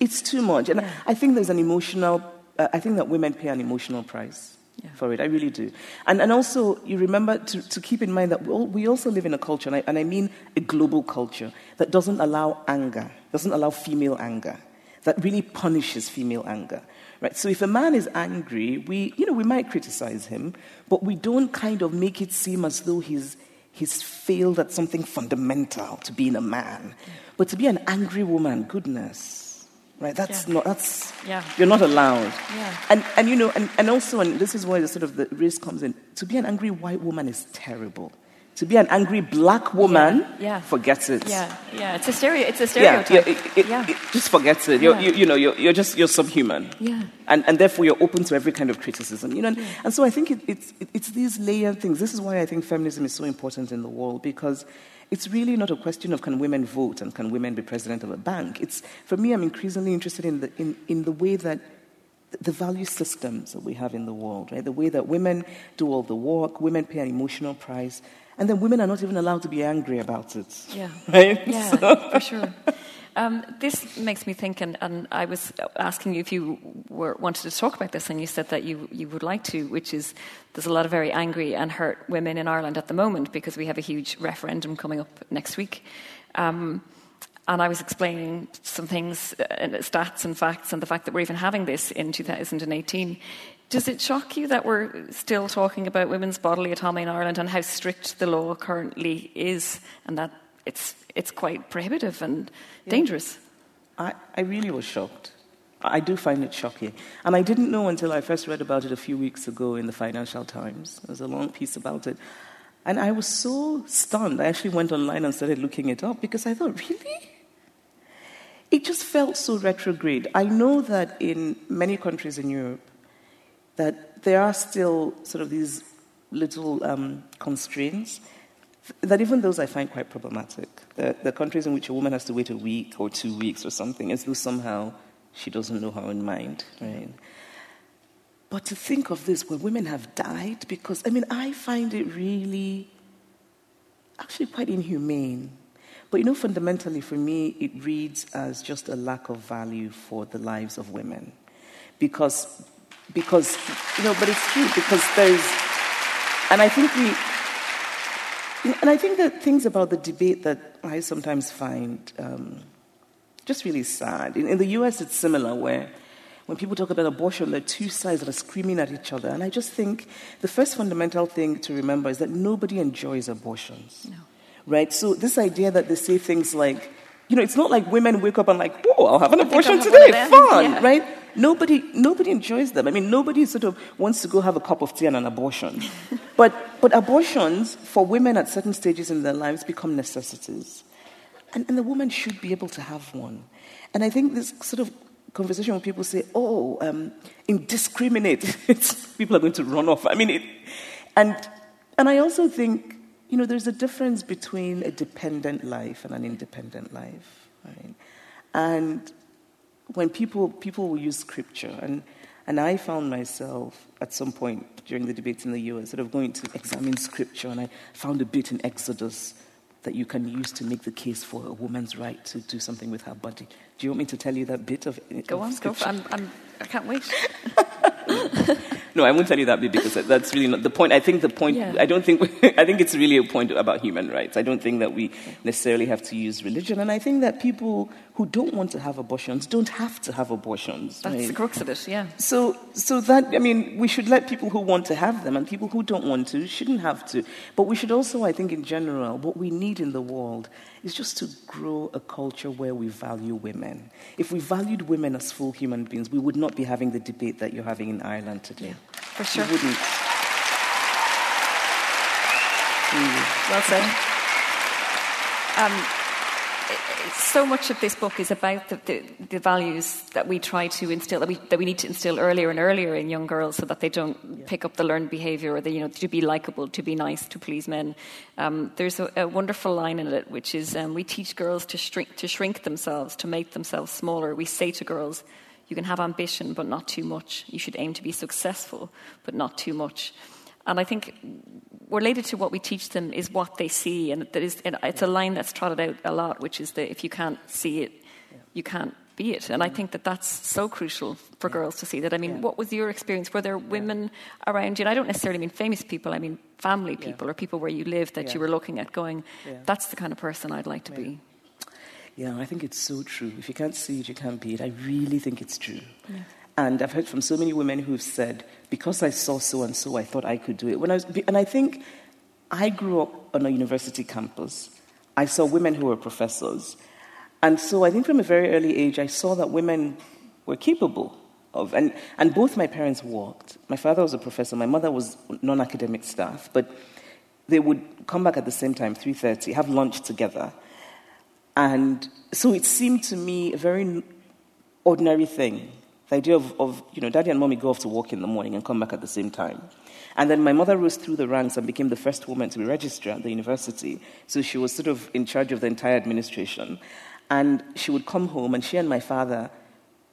It's too much, and yeah. I think there's an emotional. Uh, I think that women pay an emotional price. Yeah. For it, I really do. And, and also, you remember to, to keep in mind that we, all, we also live in a culture, and I, and I mean a global culture, that doesn't allow anger, doesn't allow female anger that really punishes female anger. Right? So if a man is angry, we, you know, we might criticize him, but we don't kind of make it seem as though he's, he's failed at something fundamental to being a man. But to be an angry woman, goodness, right? That's yeah. not, that's, yeah. you're not allowed. Yeah. And, and, you know, and, and also, and this is where the sort of the risk comes in, to be an angry white woman is terrible to be an angry black woman, yeah, yeah. forget it. Yeah, yeah, it's a stereo, it's a stereotype. Yeah, it, it, yeah. It, just forget it. You're, you, you, know, you're, you're just you're subhuman. Yeah, and and therefore you're open to every kind of criticism. You know, yeah. and so I think it's it's these layered things. This is why I think feminism is so important in the world because it's really not a question of can women vote and can women be president of a bank. It's for me, I'm increasingly interested in the in, in the way that the value systems that we have in the world, right? The way that women do all the work, women pay an emotional price, and then women are not even allowed to be angry about it. Yeah. Right? Yeah, so. for sure. Um, this makes me think, and, and, I was asking you if you were, wanted to talk about this, and you said that you, you would like to, which is there's a lot of very angry and hurt women in Ireland at the moment because we have a huge referendum coming up next week. Um, and I was explaining some things, uh, stats and facts, and the fact that we're even having this in 2018 does it shock you that we're still talking about women's bodily autonomy in Ireland and how strict the law currently is, and that it's it's quite prohibitive and yeah. dangerous? I, I really was shocked. I do find it shocking. And I didn't know until I first read about it a few weeks ago in the Financial Times. There was a long piece about it. And I was so stunned. I actually went online and started looking it up because I thought, really? It just felt so retrograde. I know that in many countries in Europe, that there are still sort of these little um, constraints that even those I find quite problematic. The, the, countries in which a woman has to wait a week or two weeks or something, as though somehow she doesn't know her own mind, right? But to think of this where women have died, because, I mean, I find it really actually quite inhumane. But you know, fundamentally for me, it reads as just a lack of value for the lives of women. Because, because you know, but it's true, because there's, and I think we, and I think that things about the debate that I sometimes find um, just really sad. In, in the US, it's similar, where when people talk about abortion, there are two sides that are screaming at each other. And I just think the first fundamental thing to remember is that nobody enjoys abortions. No. Right? So, this idea that they say things like, you know, it's not like women wake up and like, whoa, I'll have an abortion today, fun, Yeah. right? Nobody, nobody enjoys them. I mean, nobody sort of wants to go have a cup of tea and an abortion. but, but abortions for women at certain stages in their lives become necessities. And, and the woman should be able to have one. And I think this sort of conversation when people say, oh, um, indiscriminate, people are going to run off. I mean, it, and, and I also think, you know, there's a difference between a dependent life and an independent life. Right? And when people, people will use scripture, and, and I found myself at some point during the debate in the US sort of going to examine scripture, and I found a bit in Exodus that you can use to make the case for a woman's right to do something with her body. Do you want me to tell you that bit of, Go of on, go. scripture? For, I'm, I'm, I can't wait. No, I won't tell you that bit because that's really not the point. I think the point, Yeah. I don't think, I think it's really a point about human rights. I don't think that we necessarily have to use religion. And I think that people who don't want to have abortions don't have to have abortions. That's right? the crux of it, yeah. So, so that, I mean, we should let people who want to have them and people who don't want to shouldn't have to. But we should also, I think, in general, what we need in the world is just to grow a culture where we value women. If we valued women as full human beings, we would not be having the debate that you're having in Ireland today. For sure. We wouldn't. Well said. Um, so much of this book is about the, the, the values that we try to instill, that we, that we need to instill earlier and earlier in young girls so that they don't pick up the learned behaviour or the, you know, to be likable, to be nice, to please men. Um, there's a, a wonderful line in it which is um, we teach girls to shrink, to shrink themselves, to make themselves smaller. We say to girls, you can have ambition, but not too much. You should aim to be successful, but not too much. And I think related to what we teach them is what they see, and that is, and it's a line that's trotted out a lot, which is that if you can't see it, you can't be it. And I think that that's so crucial for girls to see that. I mean, Yeah. what was your experience? Were there women around you? And I don't necessarily mean famous people. I mean family people or people where you live that Yeah. you were looking at, going, Yeah. "That's the kind of person I'd like to be." Yeah, I think it's so true. If you can't see it, you can't be it. I really think it's true. And I've heard from so many women who've said, because I saw so and so, I thought I could do it. When I was, and I think I grew up on a university campus. I saw women who were professors. And so I think from a very early age, I saw that women were capable of, and, and both my parents worked. My father was a professor, my mother was non academic staff, but they would come back at the same time, 3.30, have lunch together. And so it seemed to me a very ordinary thing. The idea of, of, you know, daddy and mommy go off to work in the morning and come back at the same time. And then my mother rose through the ranks and became the first woman to be registrar at the university. So she was sort of in charge of the entire administration. And she would come home and she and my father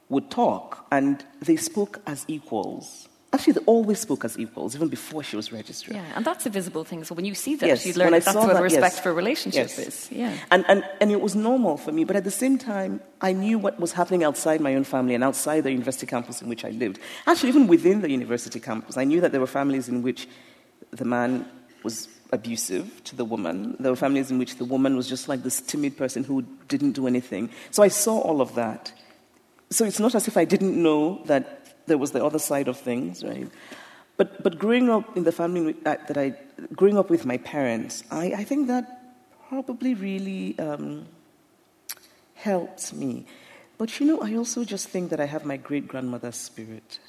would talk and they spoke as equals. Actually, they always spoke as equals, even before she was registered. Yeah, and that's a visible thing. So when you see that, Yes, you learn that that's what that, respect yes. for relationship Yes. is. Yeah. And, and, and it was normal for me, but at the same time, I knew what was happening outside my own family and outside the university campus in which I lived. Actually, even within the university campus, I knew that there were families in which the man was abusive to the woman. There were families in which the woman was just like this timid person who didn't do anything. So I saw all of that. So it's not as if I didn't know that there was the other side of things, right? But, but growing up in the family that, that I, growing up with my parents, I, I think that probably really um, helped me. But you know, I also just think that I have my great grandmother's spirit.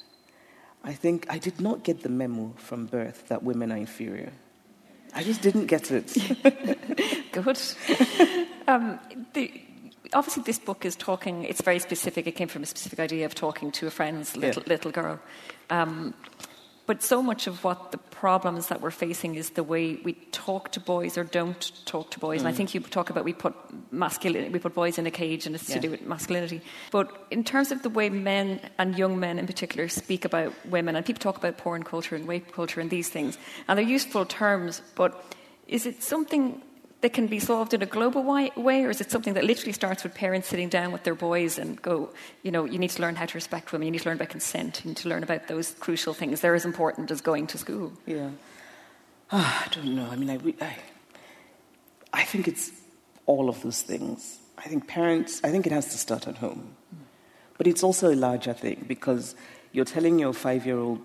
I think I did not get the memo from birth that women are inferior. I just didn't get it. Good. um, the, obviously, this book is talking. It's very specific. It came from a specific idea of talking to a friend's little, little girl. Um, but so much of what the problems that we're facing is the way we talk to boys or don't talk to boys. And I think you talk about we put masculine, we put boys in a cage, and it's Yeah. to do with masculinity. But in terms of the way men and young men in particular speak about women, and people talk about porn culture and rape culture and these things, and they're useful terms, but is it something that can be solved in a global way, or is it something that literally starts with parents sitting down with their boys and go, you know, you need to learn how to respect women, you need to learn about consent, you need to learn about those crucial things. They're as important as going to school. Yeah. Oh, I don't know. I mean, I, I, I think it's all of those things. I think parents, I think it has to start at home. But it's also a larger thing because you're telling your five year old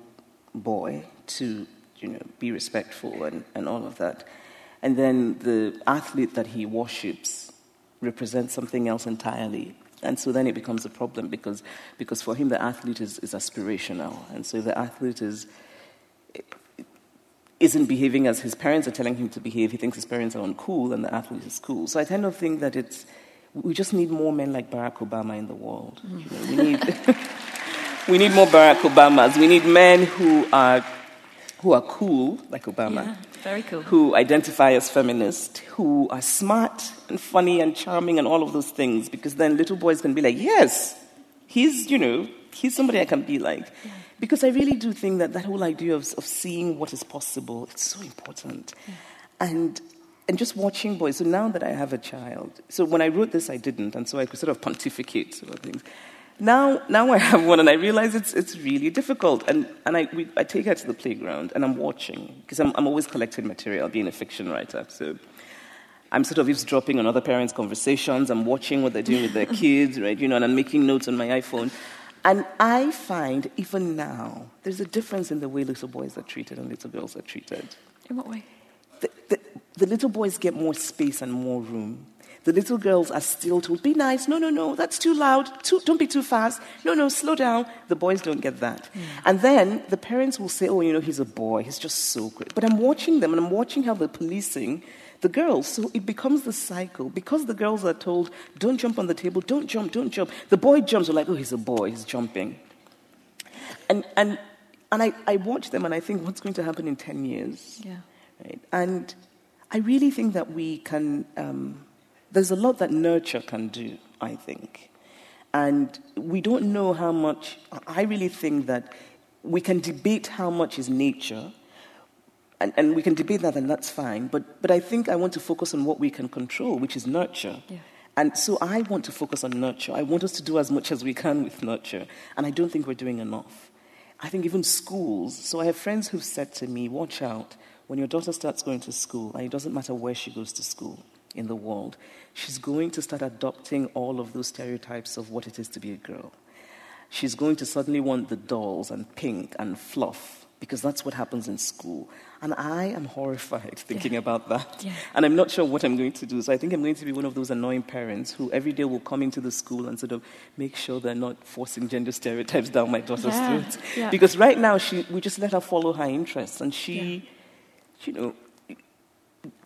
boy to, you know, be respectful and, and all of that. And then the athlete that he worships represents something else entirely. And so then it becomes a problem because, because for him the athlete is, is aspirational. And so the athlete is, isn't behaving as his parents are telling him to behave. He thinks his parents are uncool and the athlete is cool. So I kind of think that it's, we just need more men like Barack Obama in the world. You know, we, need, we need more Barack Obamas. We need men who are, who are cool, like Obama. Yeah very cool. Who identify as feminist, who are smart and funny and charming and all of those things, because then little boys can be like, yes, he's, you know, he's somebody I can be like. Yeah. Because I really do think that that whole idea of, of seeing what is possible, it's so important. Yeah. And and just watching boys. So now that I have a child, so when I wrote this, I didn't, and so I could sort of pontificate sort of things. Now, now I have one, and I realize it's, it's really difficult. And, and I, we, I take her to the playground, and I'm watching, because I'm, I'm always collecting material, being a fiction writer. So I'm sort of eavesdropping on other parents' conversations. I'm watching what they're doing with their kids, right? You know, and I'm making notes on my iPhone. And I find, even now, there's a difference in the way little boys are treated and little girls are treated. In what way? The, the, the little boys get more space and more room the little girls are still told, be nice. No, no, no, that's too loud. Too, don't be too fast. No, no, slow down. The boys don't get that. Mm. And then the parents will say, oh, you know, he's a boy. He's just so great. But I'm watching them and I'm watching how they're policing the girls. So it becomes the cycle. Because the girls are told, don't jump on the table, don't jump, don't jump. The boy jumps, we're like, oh, he's a boy, he's jumping. And, and, and I, I watch them and I think, what's going to happen in 10 years? Yeah. Right? And I really think that we can. Um, there's a lot that nurture can do, I think. And we don't know how much, I really think that we can debate how much is nature, and, and we can debate that, and that's fine. But, but I think I want to focus on what we can control, which is nurture. Yeah. And so I want to focus on nurture. I want us to do as much as we can with nurture. And I don't think we're doing enough. I think even schools. So I have friends who've said to me, watch out, when your daughter starts going to school, and it doesn't matter where she goes to school in the world, she's going to start adopting all of those stereotypes of what it is to be a girl. She's going to suddenly want the dolls and pink and fluff because that's what happens in school. And I am horrified thinking yeah. about that. Yeah. And I'm not sure what I'm going to do. So I think I'm going to be one of those annoying parents who every day will come into the school and sort of make sure they're not forcing gender stereotypes down my daughter's yeah. throat. Because right now, she, we just let her follow her interests. And she, you know,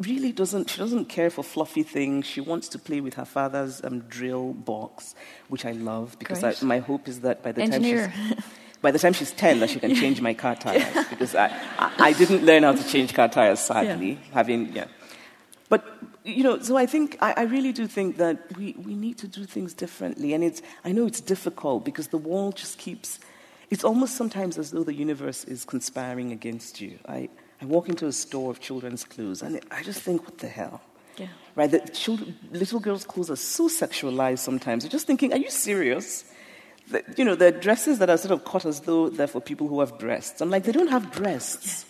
really doesn't she doesn't care for fluffy things. She wants to play with her father's um, drill box which i love because I, my hope is that by the Engineer. time she's by the time she's 10 that she can change my car tires because I, I, I, didn't learn how to change car tires sadly yeah. having yeah. But you know so i think I, I really do think that we, we need to do things differently. And it's i know it's difficult because the world just keeps it's almost sometimes as though the universe is conspiring against you. I I walk into a store of children's clothes and I just think, what the hell? Yeah. Right? The children, little girls' clothes are so sexualized sometimes. You're just thinking, are you serious? The, you know, are dresses that are sort of cut as though they're for people who have breasts. I'm like, they don't have breasts.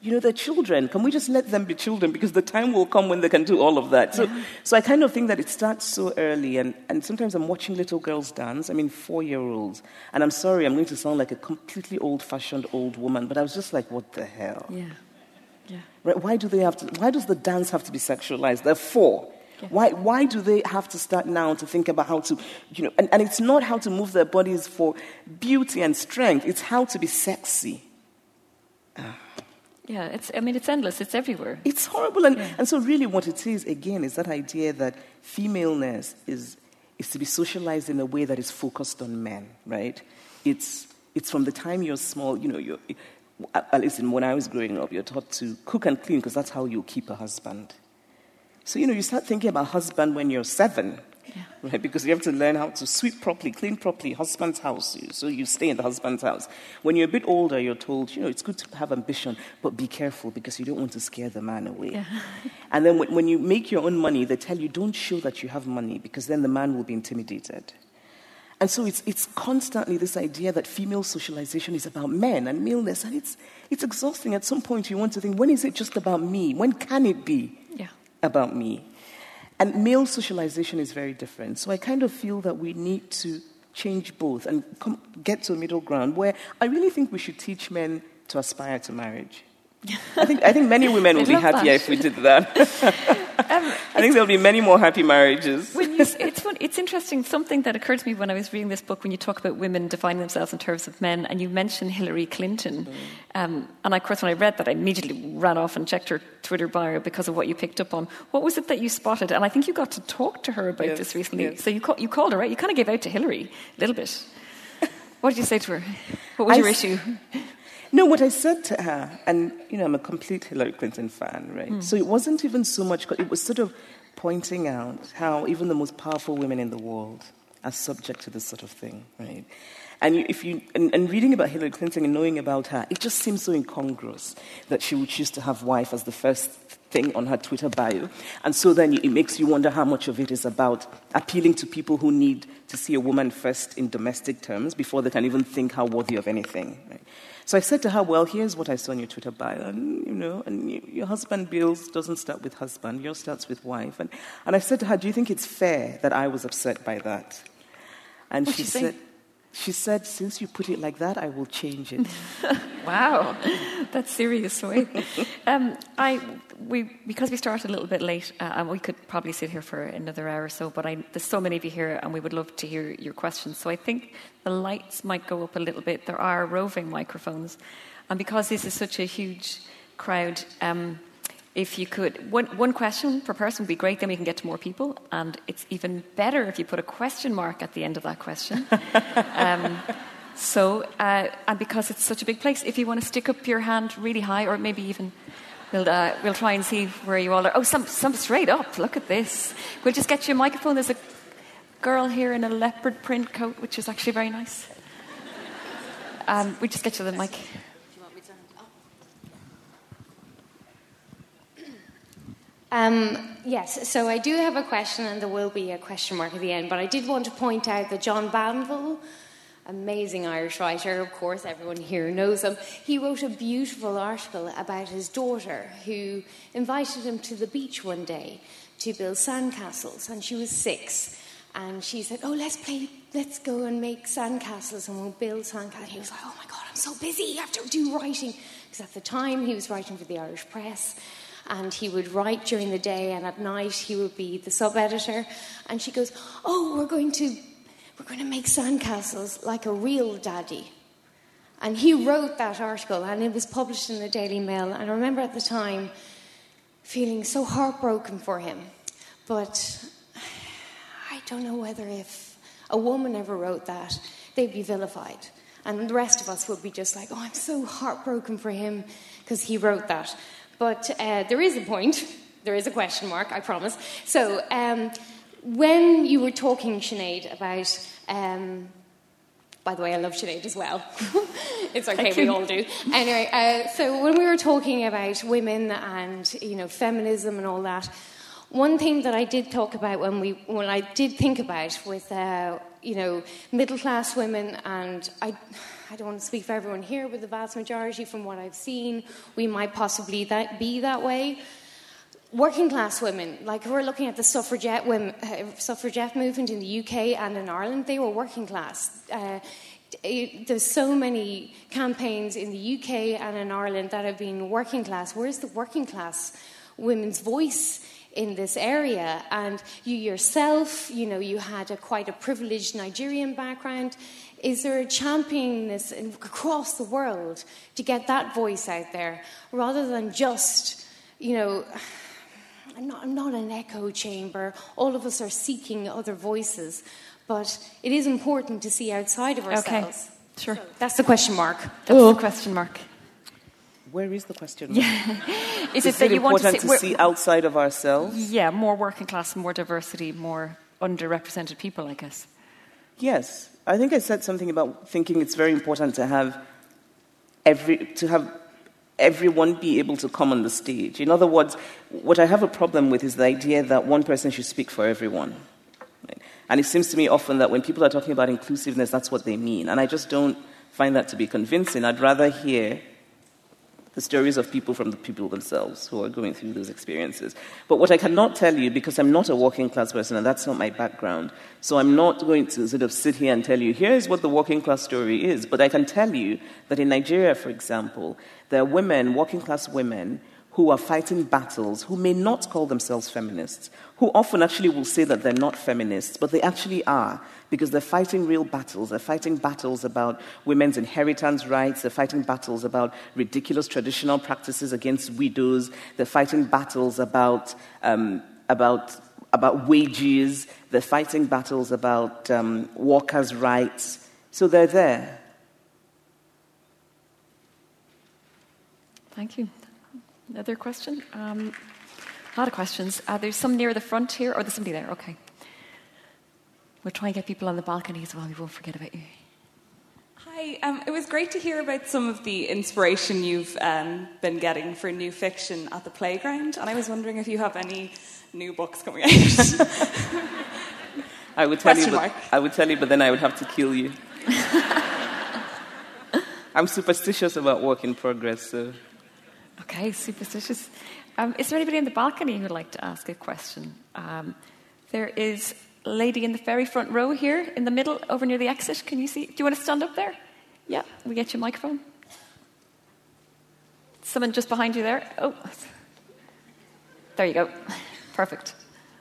You know, they're children. Can we just let them be children? Because the time will come when they can do all of that. So, yeah. so I kind of think that it starts so early. And, and sometimes I'm watching little girls dance. I mean, four year olds. And I'm sorry, I'm going to sound like a completely old fashioned old woman, but I was just like, what the hell? Yeah. Yeah. Right? Why do they have to? Why does the dance have to be sexualized? Therefore, yeah. Why, why do they have to start now to think about how to, you know, and, and it's not how to move their bodies for beauty and strength, it's how to be sexy. Ah. Yeah, it's, I mean, it's endless, it's everywhere. It's horrible. And, yeah. and so, really, what it is, again, is that idea that femaleness is, is to be socialized in a way that is focused on men, right? It's, it's from the time you're small, you know, you're, at least when I was growing up, you're taught to cook and clean because that's how you keep a husband. So, you know, you start thinking about husband when you're seven. yeah. right? Because you have to learn how to sweep properly, clean properly, husband's house. So you stay in the husband's house. When you're a bit older, you're told, you know, it's good to have ambition, but be careful because you don't want to scare the man away. Yeah. and then when, when you make your own money, they tell you, don't show that you have money because then the man will be intimidated. And so it's, it's constantly this idea that female socialization is about men and maleness, and it's, it's exhausting. At some point, you want to think, when is it just about me? When can it be yeah. about me? And male socialization is very different. So I kind of feel that we need to change both and come, get to a middle ground where I really think we should teach men to aspire to marriage. I think, I think many women would be happier that. if we did that. um, I think there'll be many more happy marriages. You, it's, fun, it's interesting. Something that occurred to me when I was reading this book, when you talk about women defining themselves in terms of men, and you mentioned Hillary Clinton. Mm. Um, and of course, when I read that, I immediately ran off and checked her Twitter bio because of what you picked up on. What was it that you spotted? And I think you got to talk to her about yes, this recently. Yes. So you, you called her, right? You kind of gave out to Hillary a little bit. What did you say to her? What was I your issue? No, what I said to her, and you know, I'm a complete Hillary Clinton fan, right? Mm. So it wasn't even so much, it was sort of pointing out how even the most powerful women in the world are subject to this sort of thing, right? And if you and, and, reading about Hillary Clinton and knowing about her, it just seems so incongruous that she would choose to have wife as the first thing on her Twitter bio. And so then it makes you wonder how much of it is about appealing to people who need to see a woman first in domestic terms before they can even think how worthy of anything. Right? So I said to her, Well, here's what I saw on your Twitter bio. And, you know, and you, your husband bills doesn't start with husband, yours starts with wife. And, and I said to her, Do you think it's fair that I was upset by that? And what she said, she said, Since you put it like that, I will change it. wow, that's serious, way. Um, I, we, because we started a little bit late, uh, and we could probably sit here for another hour or so, but I, there's so many of you here, and we would love to hear your questions. So I think the lights might go up a little bit. There are roving microphones. And because this is such a huge crowd, um, if you could, one, one question per person would be great, then we can get to more people. And it's even better if you put a question mark at the end of that question. um, so, uh, and because it's such a big place, if you want to stick up your hand really high, or maybe even we'll, uh, we'll try and see where you all are. Oh, some, some straight up, look at this. We'll just get you a microphone. There's a girl here in a leopard print coat, which is actually very nice. Um, we just get you the mic. Um, yes, so I do have a question, and there will be a question mark at the end. But I did want to point out that John Banville, amazing Irish writer, of course, everyone here knows him, he wrote a beautiful article about his daughter who invited him to the beach one day to build sandcastles, and she was six. And she said, Oh, let's play, let's go and make sandcastles and we'll build sandcastles. He was like, Oh my God, I'm so busy, I have to do writing. Because at the time he was writing for the Irish Press and he would write during the day and at night he would be the sub editor and she goes oh we're going to we're going to make sandcastles like a real daddy. And he wrote that article and it was published in the daily mail and i remember at the time feeling so heartbroken for him. But i don't know whether if a woman ever wrote that they'd be vilified. And the rest of us would be just like oh i'm so heartbroken for him because he wrote that. But uh, there is a point, there is a question mark, I promise. So, um, when you were talking, Sinead, about. Um, by the way, I love Sinead as well. it's okay, we all do. Anyway, uh, so when we were talking about women and you know feminism and all that, one thing that I did talk about when we when I did think about with uh, you know middle class women and I I don't want to speak for everyone here, but the vast majority, from what I've seen, we might possibly that, be that way. Working class women, like if we're looking at the suffragette, women, uh, suffragette movement in the UK and in Ireland, they were working class. Uh, there's so many campaigns in the UK and in Ireland that have been working class. Where's the working class women's voice in this area? And you yourself, you know, you had a quite a privileged Nigerian background. Is there a championing across the world to get that voice out there rather than just, you know, I'm not, I'm not an echo chamber. All of us are seeking other voices, but it is important to see outside of ourselves. Okay, sure. So that's the question mark. That's oh. the question mark. Where is the question? Mark? Yeah. is, is, it that you want to, see, to see outside of ourselves? Yeah, more working class, more diversity, more underrepresented people, I guess. Yes, I think I said something about thinking it's very important to have every to have everyone be able to come on the stage. In other words, what I have a problem with is the idea that one person should speak for everyone. And it seems to me often that when people are talking about inclusiveness, that's what they mean. And I just don't find that to be convincing. I'd rather hear the stories of people from the people themselves who are going through those experiences. But what I cannot tell you, because I'm not a working class person and that's not my background, so I'm not going to sort of sit here and tell you, here's what the working class story is. But I can tell you that in Nigeria, for example, there are women, working class women, who are fighting battles who may not call themselves feminists, who often actually will say that they're not feminists, but they actually are because they're fighting real battles. They're fighting battles about women's inheritance rights. They're fighting battles about ridiculous traditional practices against widows. They're fighting battles about, um, about, about wages. They're fighting battles about um, workers' rights. So they're there. Thank you. Another question? Um, a lot of questions. Uh, there's some near the front here, or there's somebody there. Okay. We'll try and get people on the balcony as well. We won't forget about you. Hi, um, it was great to hear about some of the inspiration you've um, been getting for new fiction at the playground, and I was wondering if you have any new books coming out. I would tell Question you, but, I would tell you, but then I would have to kill you. I'm superstitious about work in progress, so. Okay, superstitious. Um, is there anybody in the balcony who would like to ask a question? Um, there is a lady in the very front row here, in the middle, over near the exit. Can you see? Do you want to stand up there? Yeah, we get you a microphone. Someone just behind you there. Oh, there you go. Perfect.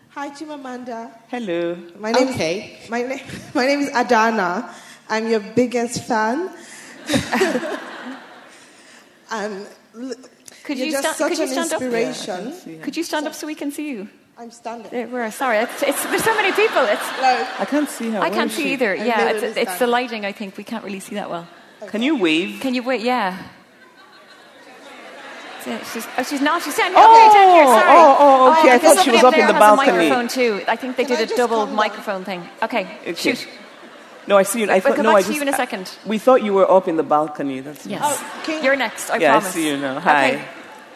Hi, Chimamanda. Hello. My name okay. Is, my, name, my name is Adana. I'm your biggest fan. and could you, sta- could you stand up? Yeah, could you stand up so we can see you? I'm standing. There, we're sorry. It's, it's, there's so many people. It's, I can't see her. I can't see she? either. I yeah, it's, it's the lighting. I think we can't really see that well. Okay. Can you wave? Can you wave? Yeah. She's, oh, she's not. She's standing. Oh, okay, down here. Sorry. Oh, oh, oh okay. Oh, I thought she was up, up in the balcony. Has a microphone too. I think they Can did a double microphone thing. Okay, okay. shoot. No, I see you. I thought, we'll no, I just, you in a second. We thought you were up in the balcony. That's yes. Oh, You're next. I yeah, promise. I see you now. Hi. Okay.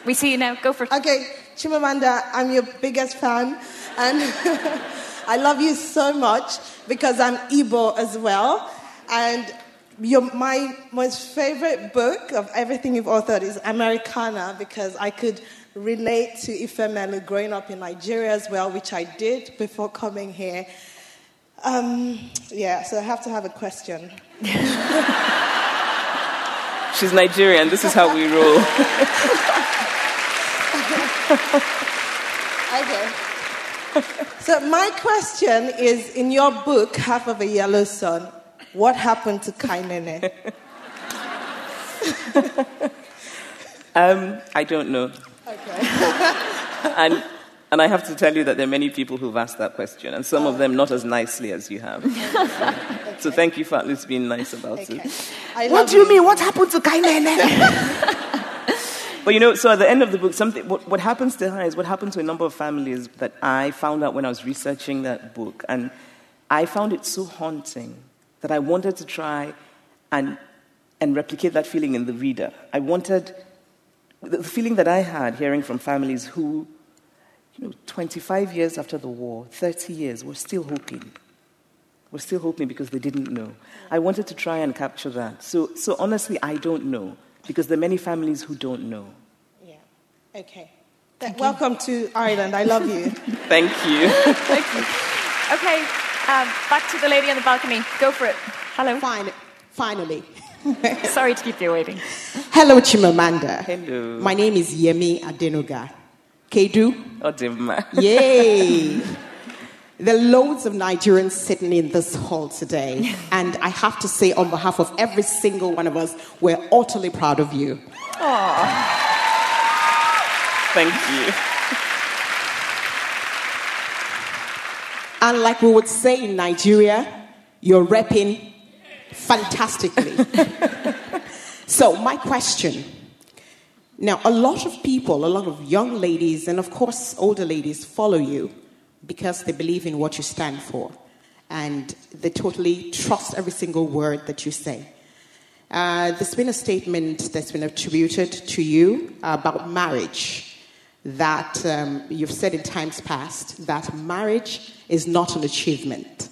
We see you now. Go for it. Okay, Chimamanda, I'm your biggest fan, and I love you so much because I'm Igbo as well, and your, my most favorite book of everything you've authored is Americanah because I could relate to Ifemelu growing up in Nigeria as well, which I did before coming here. Um, yeah, so I have to have a question. She's Nigerian. This is how we roll. okay. So my question is: In your book, Half of a Yellow Sun, what happened to Kainene? um, I don't know. Okay. and and I have to tell you that there are many people who've asked that question, and some oh. of them not as nicely as you have. okay. So thank you for at least being nice about okay. it. what do you, mean? What happened to Kainene? But you know, so at the end of the book, something what, what happens to her is what happened to a number of families that I found out when I was researching that book, and I found it so haunting that I wanted to try and and replicate that feeling in the reader. I wanted the feeling that I had hearing from families who you know, 25 years after the war, 30 years, we're still hoping. We're still hoping because they didn't know. I wanted to try and capture that. So, so honestly, I don't know because there are many families who don't know. Yeah. Okay. Thank Welcome you. to Ireland. I love you. Thank you. Thank you. Okay, um, back to the lady on the balcony. Go for it. Hello. Fine. Finally. Sorry to keep you waiting. Hello, Chimamanda. Hello. My name is Yemi Adenuga. Kedu. Odimma. Yay. There are loads of Nigerians sitting in this hall today, and I have to say, on behalf of every single one of us, we're utterly proud of you. Aww. Thank you. And like we would say in Nigeria, you're repping fantastically. so, my question now, a lot of people, a lot of young ladies, and of course, older ladies follow you because they believe in what you stand for and they totally trust every single word that you say. Uh, there's been a statement that's been attributed to you about marriage that um, you've said in times past that marriage is not an achievement.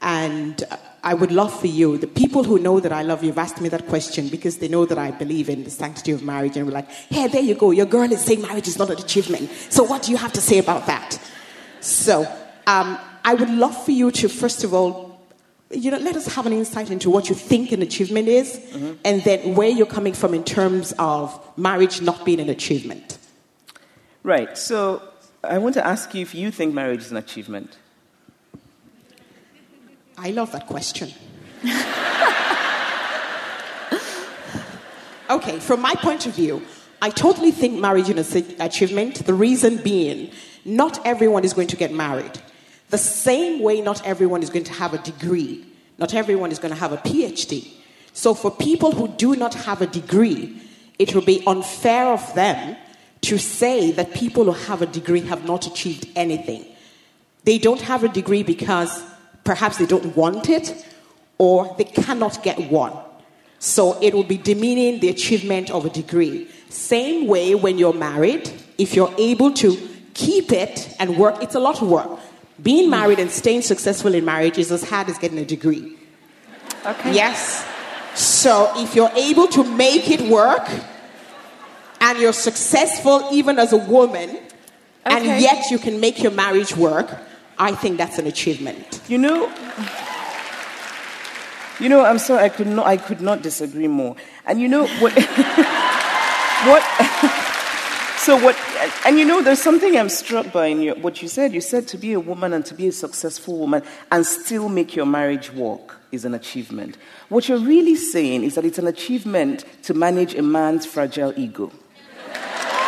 And I would love for you, the people who know that I love you have asked me that question because they know that I believe in the sanctity of marriage and we're like, hey, there you go, your girl is saying marriage is not an achievement. So what do you have to say about that? So um, I would love for you to, first of all, you know, let us have an insight into what you think an achievement is, mm-hmm. and then where you're coming from in terms of marriage not being an achievement. Right. So I want to ask you if you think marriage is an achievement. I love that question. okay, from my point of view, I totally think marriage is an achievement. The reason being, not everyone is going to get married. The same way, not everyone is going to have a degree, not everyone is going to have a PhD. So, for people who do not have a degree, it will be unfair of them to say that people who have a degree have not achieved anything. They don't have a degree because perhaps they don't want it or they cannot get one. So, it will be demeaning the achievement of a degree. Same way when you're married, if you're able to keep it and work, it's a lot of work. Being married and staying successful in marriage is as hard as getting a degree. Okay. Yes. So if you're able to make it work and you're successful even as a woman okay. and yet you can make your marriage work, I think that's an achievement. You know, you know, I'm sorry, I could not, I could not disagree more. And you know what? what? So what? And you know, there's something I'm struck by in your, what you said. You said to be a woman and to be a successful woman and still make your marriage work is an achievement. What you're really saying is that it's an achievement to manage a man's fragile ego.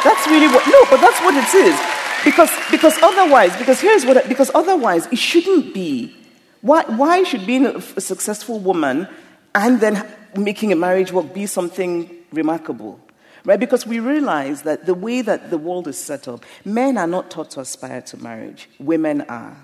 That's really what. No, but that's what it is. Because because otherwise, because here's what. Because otherwise, it shouldn't be. Why why should being a, successful woman and then making a marriage work be something remarkable? Right? Because we realize that the way that the world is set up, men are not taught to aspire to marriage, women are.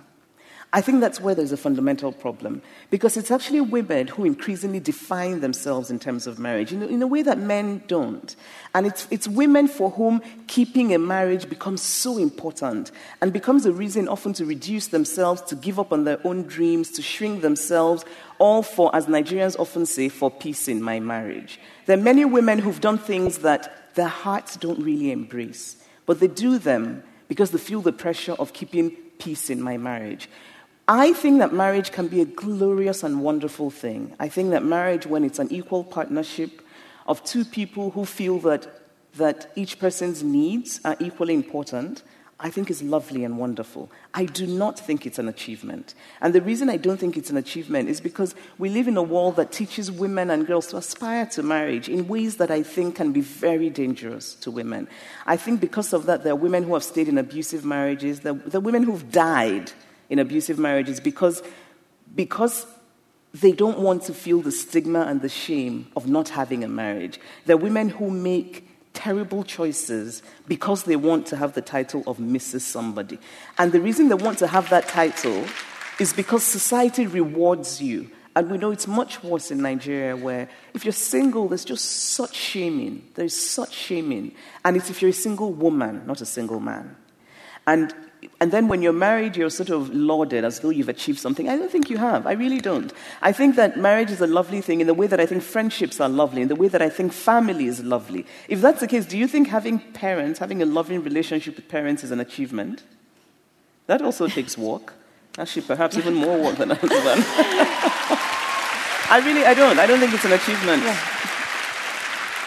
I think that's where there's a fundamental problem because it's actually women who increasingly define themselves in terms of marriage in, in, a way that men don't. And it's, it's women for whom keeping a marriage becomes so important and becomes a reason often to reduce themselves, to give up on their own dreams, to shrink themselves, all for, as Nigerians often say, for peace in my marriage. There are many women who've done things that their hearts don't really embrace, but they do them because they feel the pressure of keeping peace in my marriage. I think that marriage can be a glorious and wonderful thing. I think that marriage, when it's an equal partnership of two people who feel that, that each person's needs are equally important, I think is lovely and wonderful. I do not think it's an achievement. And the reason I don't think it's an achievement is because we live in a world that teaches women and girls to aspire to marriage in ways that I think can be very dangerous to women. I think because of that, there are women who have stayed in abusive marriages, there, are women who've died in abusive marriages because, because they don't want to feel the stigma and the shame of not having a marriage. There are women who make terrible choices because they want to have the title of Mrs. Somebody. And the reason they want to have that title is because society rewards you. And we know it's much worse in Nigeria where if you're single, there's just such shaming. There's such shaming. And it's if you're a single woman, not a single man. And and then when you're married, you're sort of lauded as though you've achieved something. I don't think you have. I really don't. I think that marriage is a lovely thing in the way that I think friendships are lovely, in the way that I think family is lovely. If that's the case, do you think having parents, having a loving relationship with parents is an achievement? That also takes work. Actually, perhaps even more work than I've done. I really, I don't. I don't think it's an achievement. Yeah.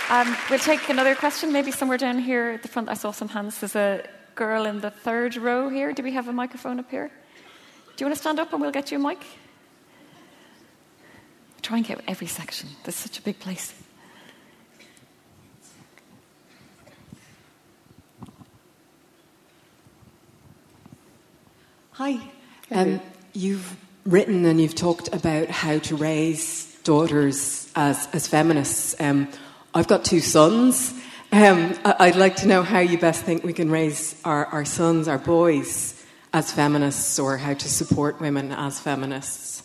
Um, we'll take another question, maybe somewhere down here at the front. I saw some hands. There's a girl in the third row here. Do we have a microphone up here? Do you want to stand up and we'll get you a mic? Try and get every section. This is such a big place. Hi. Um, you've written and you've talked about how to raise daughters as, as feminists. Um, I've got two sons, um, I'd like to know how you best think we can raise our, our sons, our boys, as feminists or how to support women as feminists?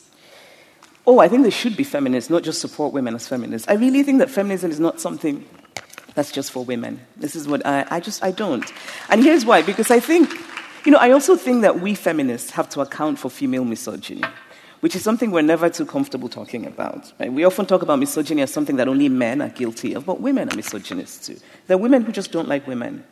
Oh, I think they should be feminists, not just support women as feminists. I really think that feminism is not something that's just for women. This is what I, I just, I don't. And here's why, because I think, you know, I also think that we feminists have to account for female misogyny, which is something we're never too comfortable talking about. Right? We often talk about misogyny as something that only men are guilty of, but women are misogynists too. There are women who just don't like women.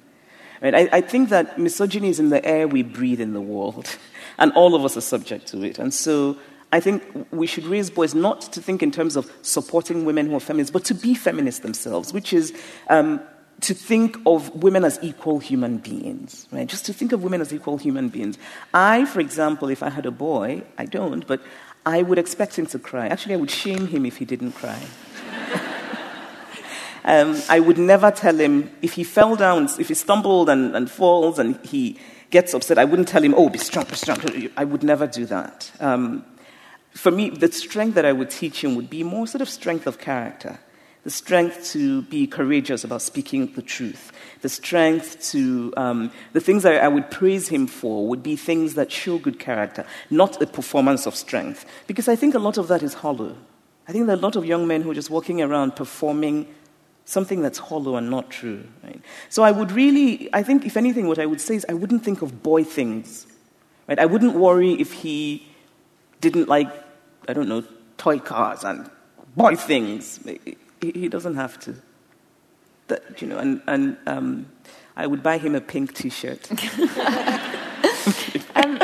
Right? I, I think that misogyny is in the air we breathe in the world, and all of us are subject to it. And so I think we should raise boys not to think in terms of supporting women who are feminists, but to be feminists themselves, which is um, to think of women as equal human beings, right? Just to think of women as equal human beings. I, for example, if I had a boy, I don't, but I would expect him to cry. Actually, I would shame him if he didn't cry. um, I would never tell him if he fell down, if he stumbled and, and falls and he gets upset, I wouldn't tell him, oh, be strong, be strong. I would never do that. Um, for me, the strength that I would teach him would be more sort of strength of character, the strength to be courageous about speaking the truth, the strength to, um, the things I would praise him for would be things that show good character, not a performance of strength. Because I think a lot of that is hollow. I think there are a lot of young men who are just walking around performing something that's hollow and not true. Right? So I would really, I think, if anything, what I would say is I wouldn't think of boy things. Right? I wouldn't worry if he didn't like, I don't know, toy cars and boy things. He, he doesn't have to. That, you know, and, and um, I would buy him a pink T-shirt. um,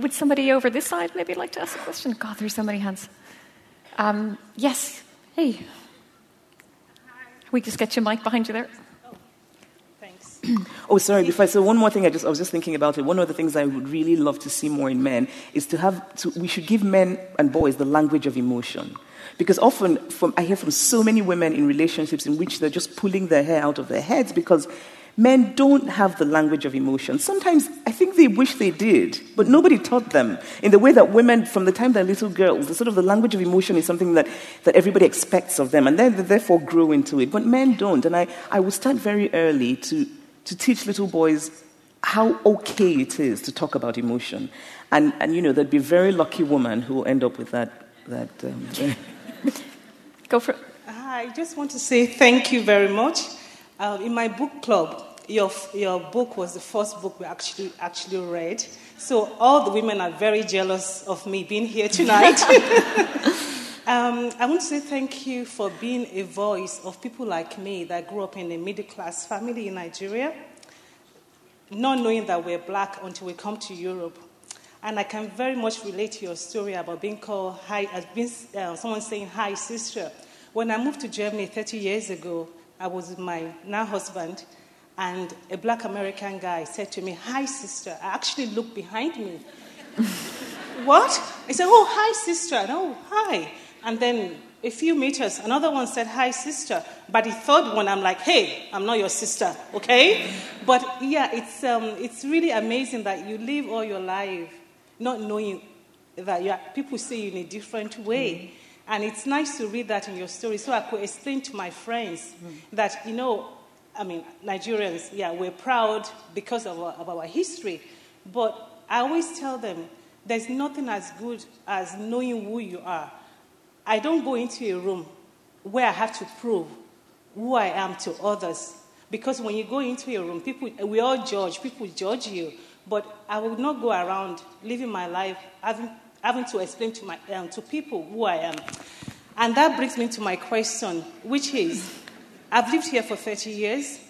would somebody over this side maybe like to ask a question? God, there's so many hands. Um, yes. Hey. We just get your mic behind you there. Thanks. Oh, sorry. Before I say one more thing, I just I was just thinking about it. One of the things I would really love to see more in men is to have to, we should give men and boys the language of emotion, because often from, I hear from so many women in relationships in which they're just pulling their hair out of their heads because men don't have the language of emotion. Sometimes I think they wish they did, but nobody taught them. In the way that women, from the time they're little girls, the sort of the language of emotion is something that, that everybody expects of them, and then they therefore grow into it. But men don't. And I, I would start very early to to teach little boys how okay it is to talk about emotion. And, and you know, there'd be very lucky woman who end up with that. that um, Go for it. I just want to say thank you very much. Uh, in my book club, your, your book was the first book we actually, actually read. So all the women are very jealous of me being here tonight. um, I want to say thank you for being a voice of people like me that grew up in a middle class family in Nigeria, not knowing that we're black until we come to Europe. And I can very much relate to your story about being called hi, as being, uh, someone saying hi, sister. When I moved to Germany 30 years ago, I was with my now husband, and a black American guy said to me, Hi, sister. I actually looked behind me. what? I said, Oh, hi, sister. And, oh, hi. And then a few meters, another one said, Hi, sister. But the third one, I'm like, Hey, I'm not your sister, okay? But yeah, it's, um, it's really amazing that you live all your life not knowing that are, people see you in a different way. Mm-hmm. And it's nice to read that in your story so I could explain to my friends mm-hmm. that, you know, I mean, Nigerians, yeah, we're proud because of our, of our history. But I always tell them there's nothing as good as knowing who you are. I don't go into a room where I have to prove who I am to others. Because when you go into a room, people, we all judge, people judge you. But I will not go around living my life having, having to explain to, my, um, to people who I am. And that brings me to my question, which is I've lived here for 30 years,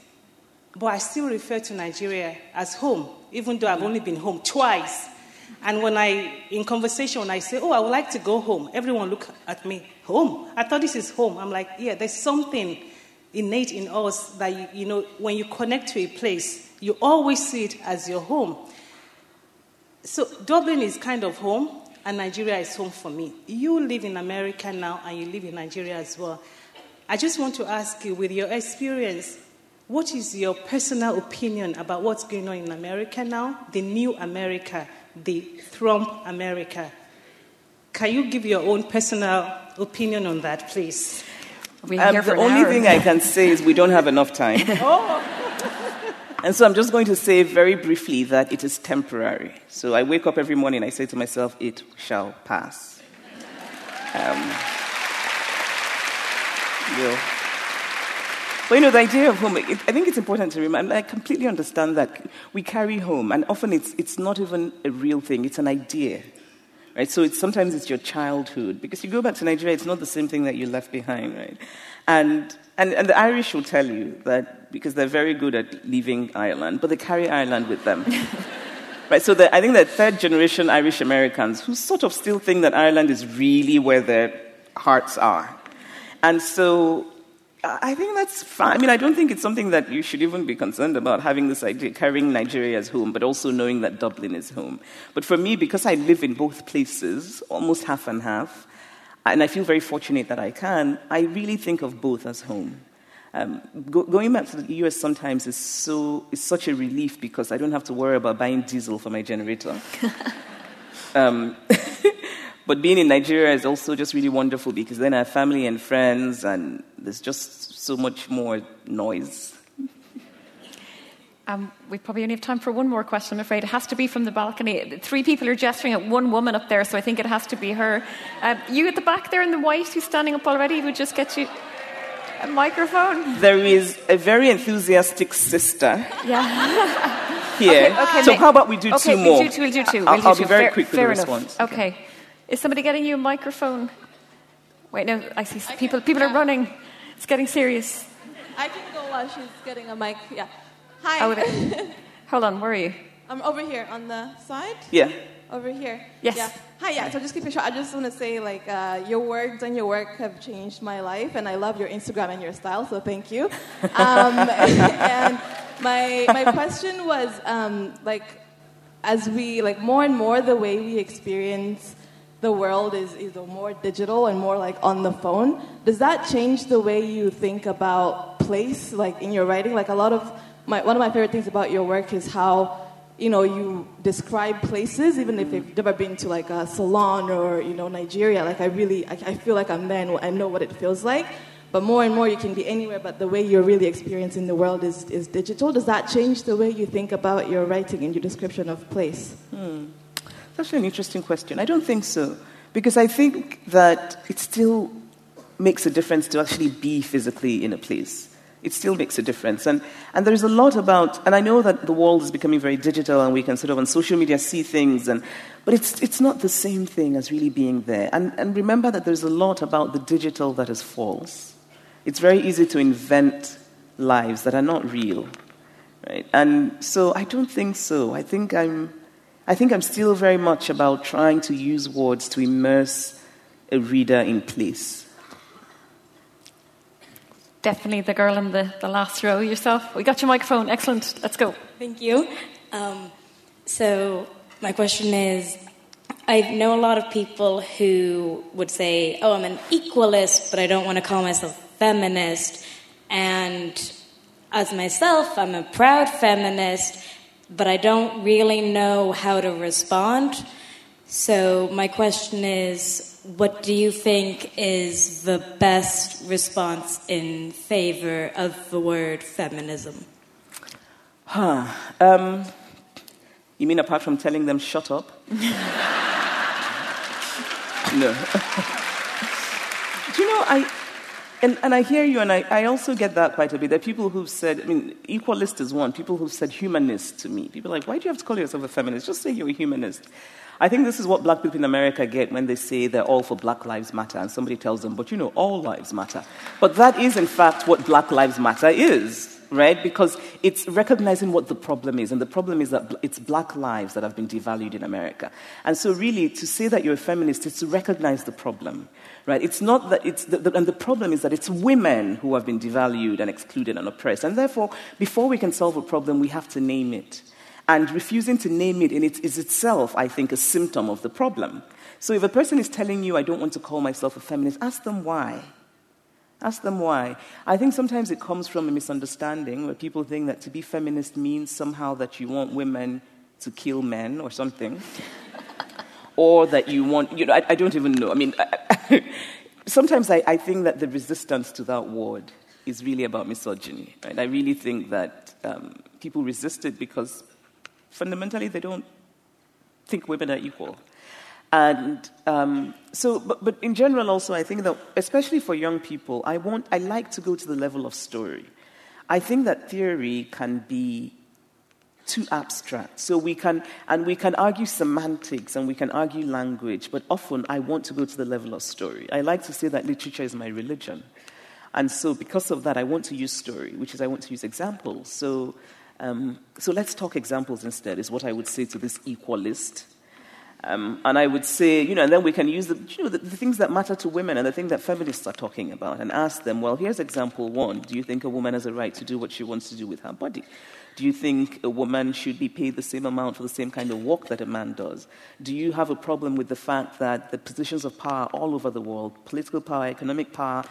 but I still refer to Nigeria as home, even though I've only been home twice. And when I, in conversation, when I say, oh, I would like to go home, everyone look at me, home? I thought this is home. I'm like, yeah, there's something innate in us that, you, you know, when you connect to a place, you always see it as your home. So Dublin is kind of home, and Nigeria is home for me. You live in America now, and you live in Nigeria as well. I just want to ask you, with your experience, what is your personal opinion about what's going on in America now, the new America, the Trump America? Can you give your own personal opinion on that, please? Um, the only thing I can say is we don't have enough time. oh. And so I'm just going to say very briefly that it is temporary. So I wake up every morning, and I say to myself, it shall pass. Um, will. But you know, the idea of home, it, I think it's important to remember, I completely understand that we carry home, and often it's, it's not even a real thing, it's an idea. Right? So it's, sometimes it's your childhood. Because you go back to Nigeria, it's not the same thing that you left behind, right? And, and, and the Irish will tell you that because they're very good at leaving Ireland, but they carry Ireland with them. right? So the, I think that third generation Irish Americans who sort of still think that Ireland is really where their hearts are. And so I think that's fine. I mean, I don't think it's something that you should even be concerned about having this idea, carrying Nigeria as home, but also knowing that Dublin is home. But for me, because I live in both places, almost half and half, and I feel very fortunate that I can, I really think of both as home. Um, go, going back to the US sometimes is so is such a relief because I don't have to worry about buying diesel for my generator. um, but being in Nigeria is also just really wonderful because then I have family and friends, and there's just so much more noise. Um, we probably only have time for one more question, I'm afraid. It has to be from the balcony. Three people are gesturing at one woman up there, so I think it has to be her. Uh, you at the back there in the white who's standing up already would just get you a microphone. There is a very enthusiastic sister. Yeah. here. Okay, okay, so, how about we do okay, two more? We'll do, we'll do two. I'll, we'll do I'll two. be very fair, quick with fair the enough. response. Okay. Is somebody getting you a microphone? Wait, no, I see people. People are running. It's getting serious. I can go while she's getting a mic. Yeah. Hi. Oh, wait. Hold on. Where are you? I'm over here on the side. Yeah. Over here. Yes. Yeah. Hi. Yeah. So just keep it short. I just want to say, like, uh, your words and your work have changed my life, and I love your Instagram and your style. So thank you. Um, and my my question was, um, like, as we like more and more, the way we experience the world is, is more digital and more like on the phone. Does that change the way you think about place, like in your writing? Like a lot of my, one of my favorite things about your work is how you know you describe places, even if you've never been to like a salon or you know Nigeria. Like I really, I, I feel like I'm there and I know what it feels like. But more and more, you can be anywhere, but the way you're really experiencing the world is, is digital. Does that change the way you think about your writing and your description of place? Hmm. That's actually an interesting question. I don't think so. Because I think that it still makes a difference to actually be physically in a place. It still makes a difference. And, and there's a lot about, and I know that the world is becoming very digital and we can sort of on social media see things, and, but it's, it's not the same thing as really being there. And, and remember that there's a lot about the digital that is false. It's very easy to invent lives that are not real. Right? And so I don't think so. I think I'm I think I'm still very much about trying to use words to immerse a reader in place. Definitely the girl in the, the last row yourself. We got your microphone. Excellent. Let's go. Thank you. Um, so, my question is I know a lot of people who would say, oh, I'm an equalist, but I don't want to call myself feminist. And as myself, I'm a proud feminist, but I don't really know how to respond. So, my question is what do you think is the best response in favor of the word feminism? Huh. Um, you mean apart from telling them shut up? no. do you know, I, and, and I hear you, and I, I also get that quite a bit. There are people who've said, I mean, equalist is one, people who've said humanist to me. People are like, why do you have to call yourself a feminist? Just say you're a humanist. I think this is what black people in America get when they say they're all for Black Lives Matter, and somebody tells them, but you know, all lives matter. But that is, in fact, what Black Lives Matter is, right? Because it's recognizing what the problem is, and the problem is that it's black lives that have been devalued in America. And so, really, to say that you're a feminist is to recognize the problem, right? It's not that it's, the, the, and the problem is that it's women who have been devalued and excluded and oppressed. And therefore, before we can solve a problem, we have to name it. And refusing to name it in it is itself, I think, a symptom of the problem. So if a person is telling you, I don't want to call myself a feminist, ask them why. Ask them why. I think sometimes it comes from a misunderstanding where people think that to be feminist means somehow that you want women to kill men or something. or that you want, you know, I, I don't even know. I mean, I, sometimes I, I, think that the resistance to that word is really about misogyny. Right? I really think that um, people resist it because fundamentally they don't think women are equal. And um, so, but, but in general, also, I think that, especially for young people, I, want, I like to go to the level of story. I think that theory can be too abstract. So we can, and we can argue semantics and we can argue language, but often I want to go to the level of story. I like to say that literature is my religion. And so, because of that, I want to use story, which is I want to use examples. So, um, so let's talk examples instead, is what I would say to this equalist. Um, and I would say, you know, and then we can use the, you know, the, the, things that matter to women and the things that feminists are talking about and ask them, well, here's example one. Do you think a woman has a right to do what she wants to do with her body? Do you think a woman should be paid the same amount for the same kind of work that a man does? Do you have a problem with the fact that the positions of power all over the world, political power, economic power,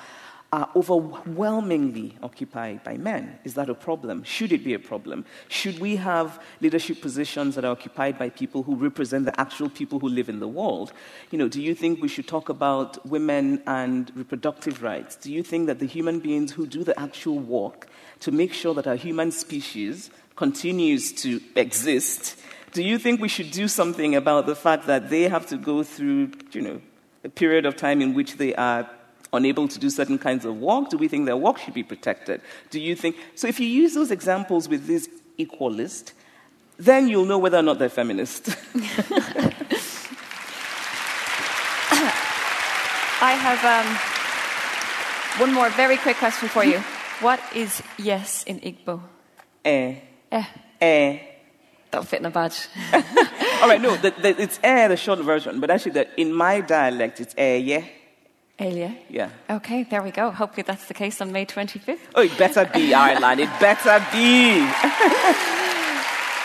are overwhelmingly occupied by men. Is that a problem? Should it be a problem? Should we have leadership positions that are occupied by people who represent the actual people who live in the world? You know, do you think we should talk about women and reproductive rights? Do you think that the human beings who do the actual work to make sure that our human species continues to exist, do you think we should do something about the fact that they have to go through, you know, a period of time in which they are unable to do certain kinds of work? Do we think their work should be protected? Do you think so? If you use those examples with this equalist, then you'll know whether or not they're feminist. I have um, one more very quick question for you. What is yes in Igbo? Eh. Eh. Eh. That'll fit in a badge. All right, no, the, the, it's eh, the short version, but actually, the, in my dialect, it's eh, yeah. Elia. Yeah. Okay, there we go. Hopefully that's the case on May 25th. Oh, it better be, Ireland. It better be.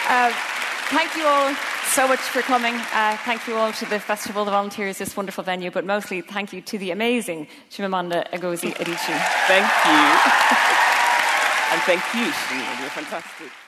uh, thank you all so much for coming. Uh, thank you all to the festival, the volunteers, this wonderful venue, but mostly thank you to the amazing Chimamanda Ngozi Adichie. Thank you. and thank you, You're fantastic.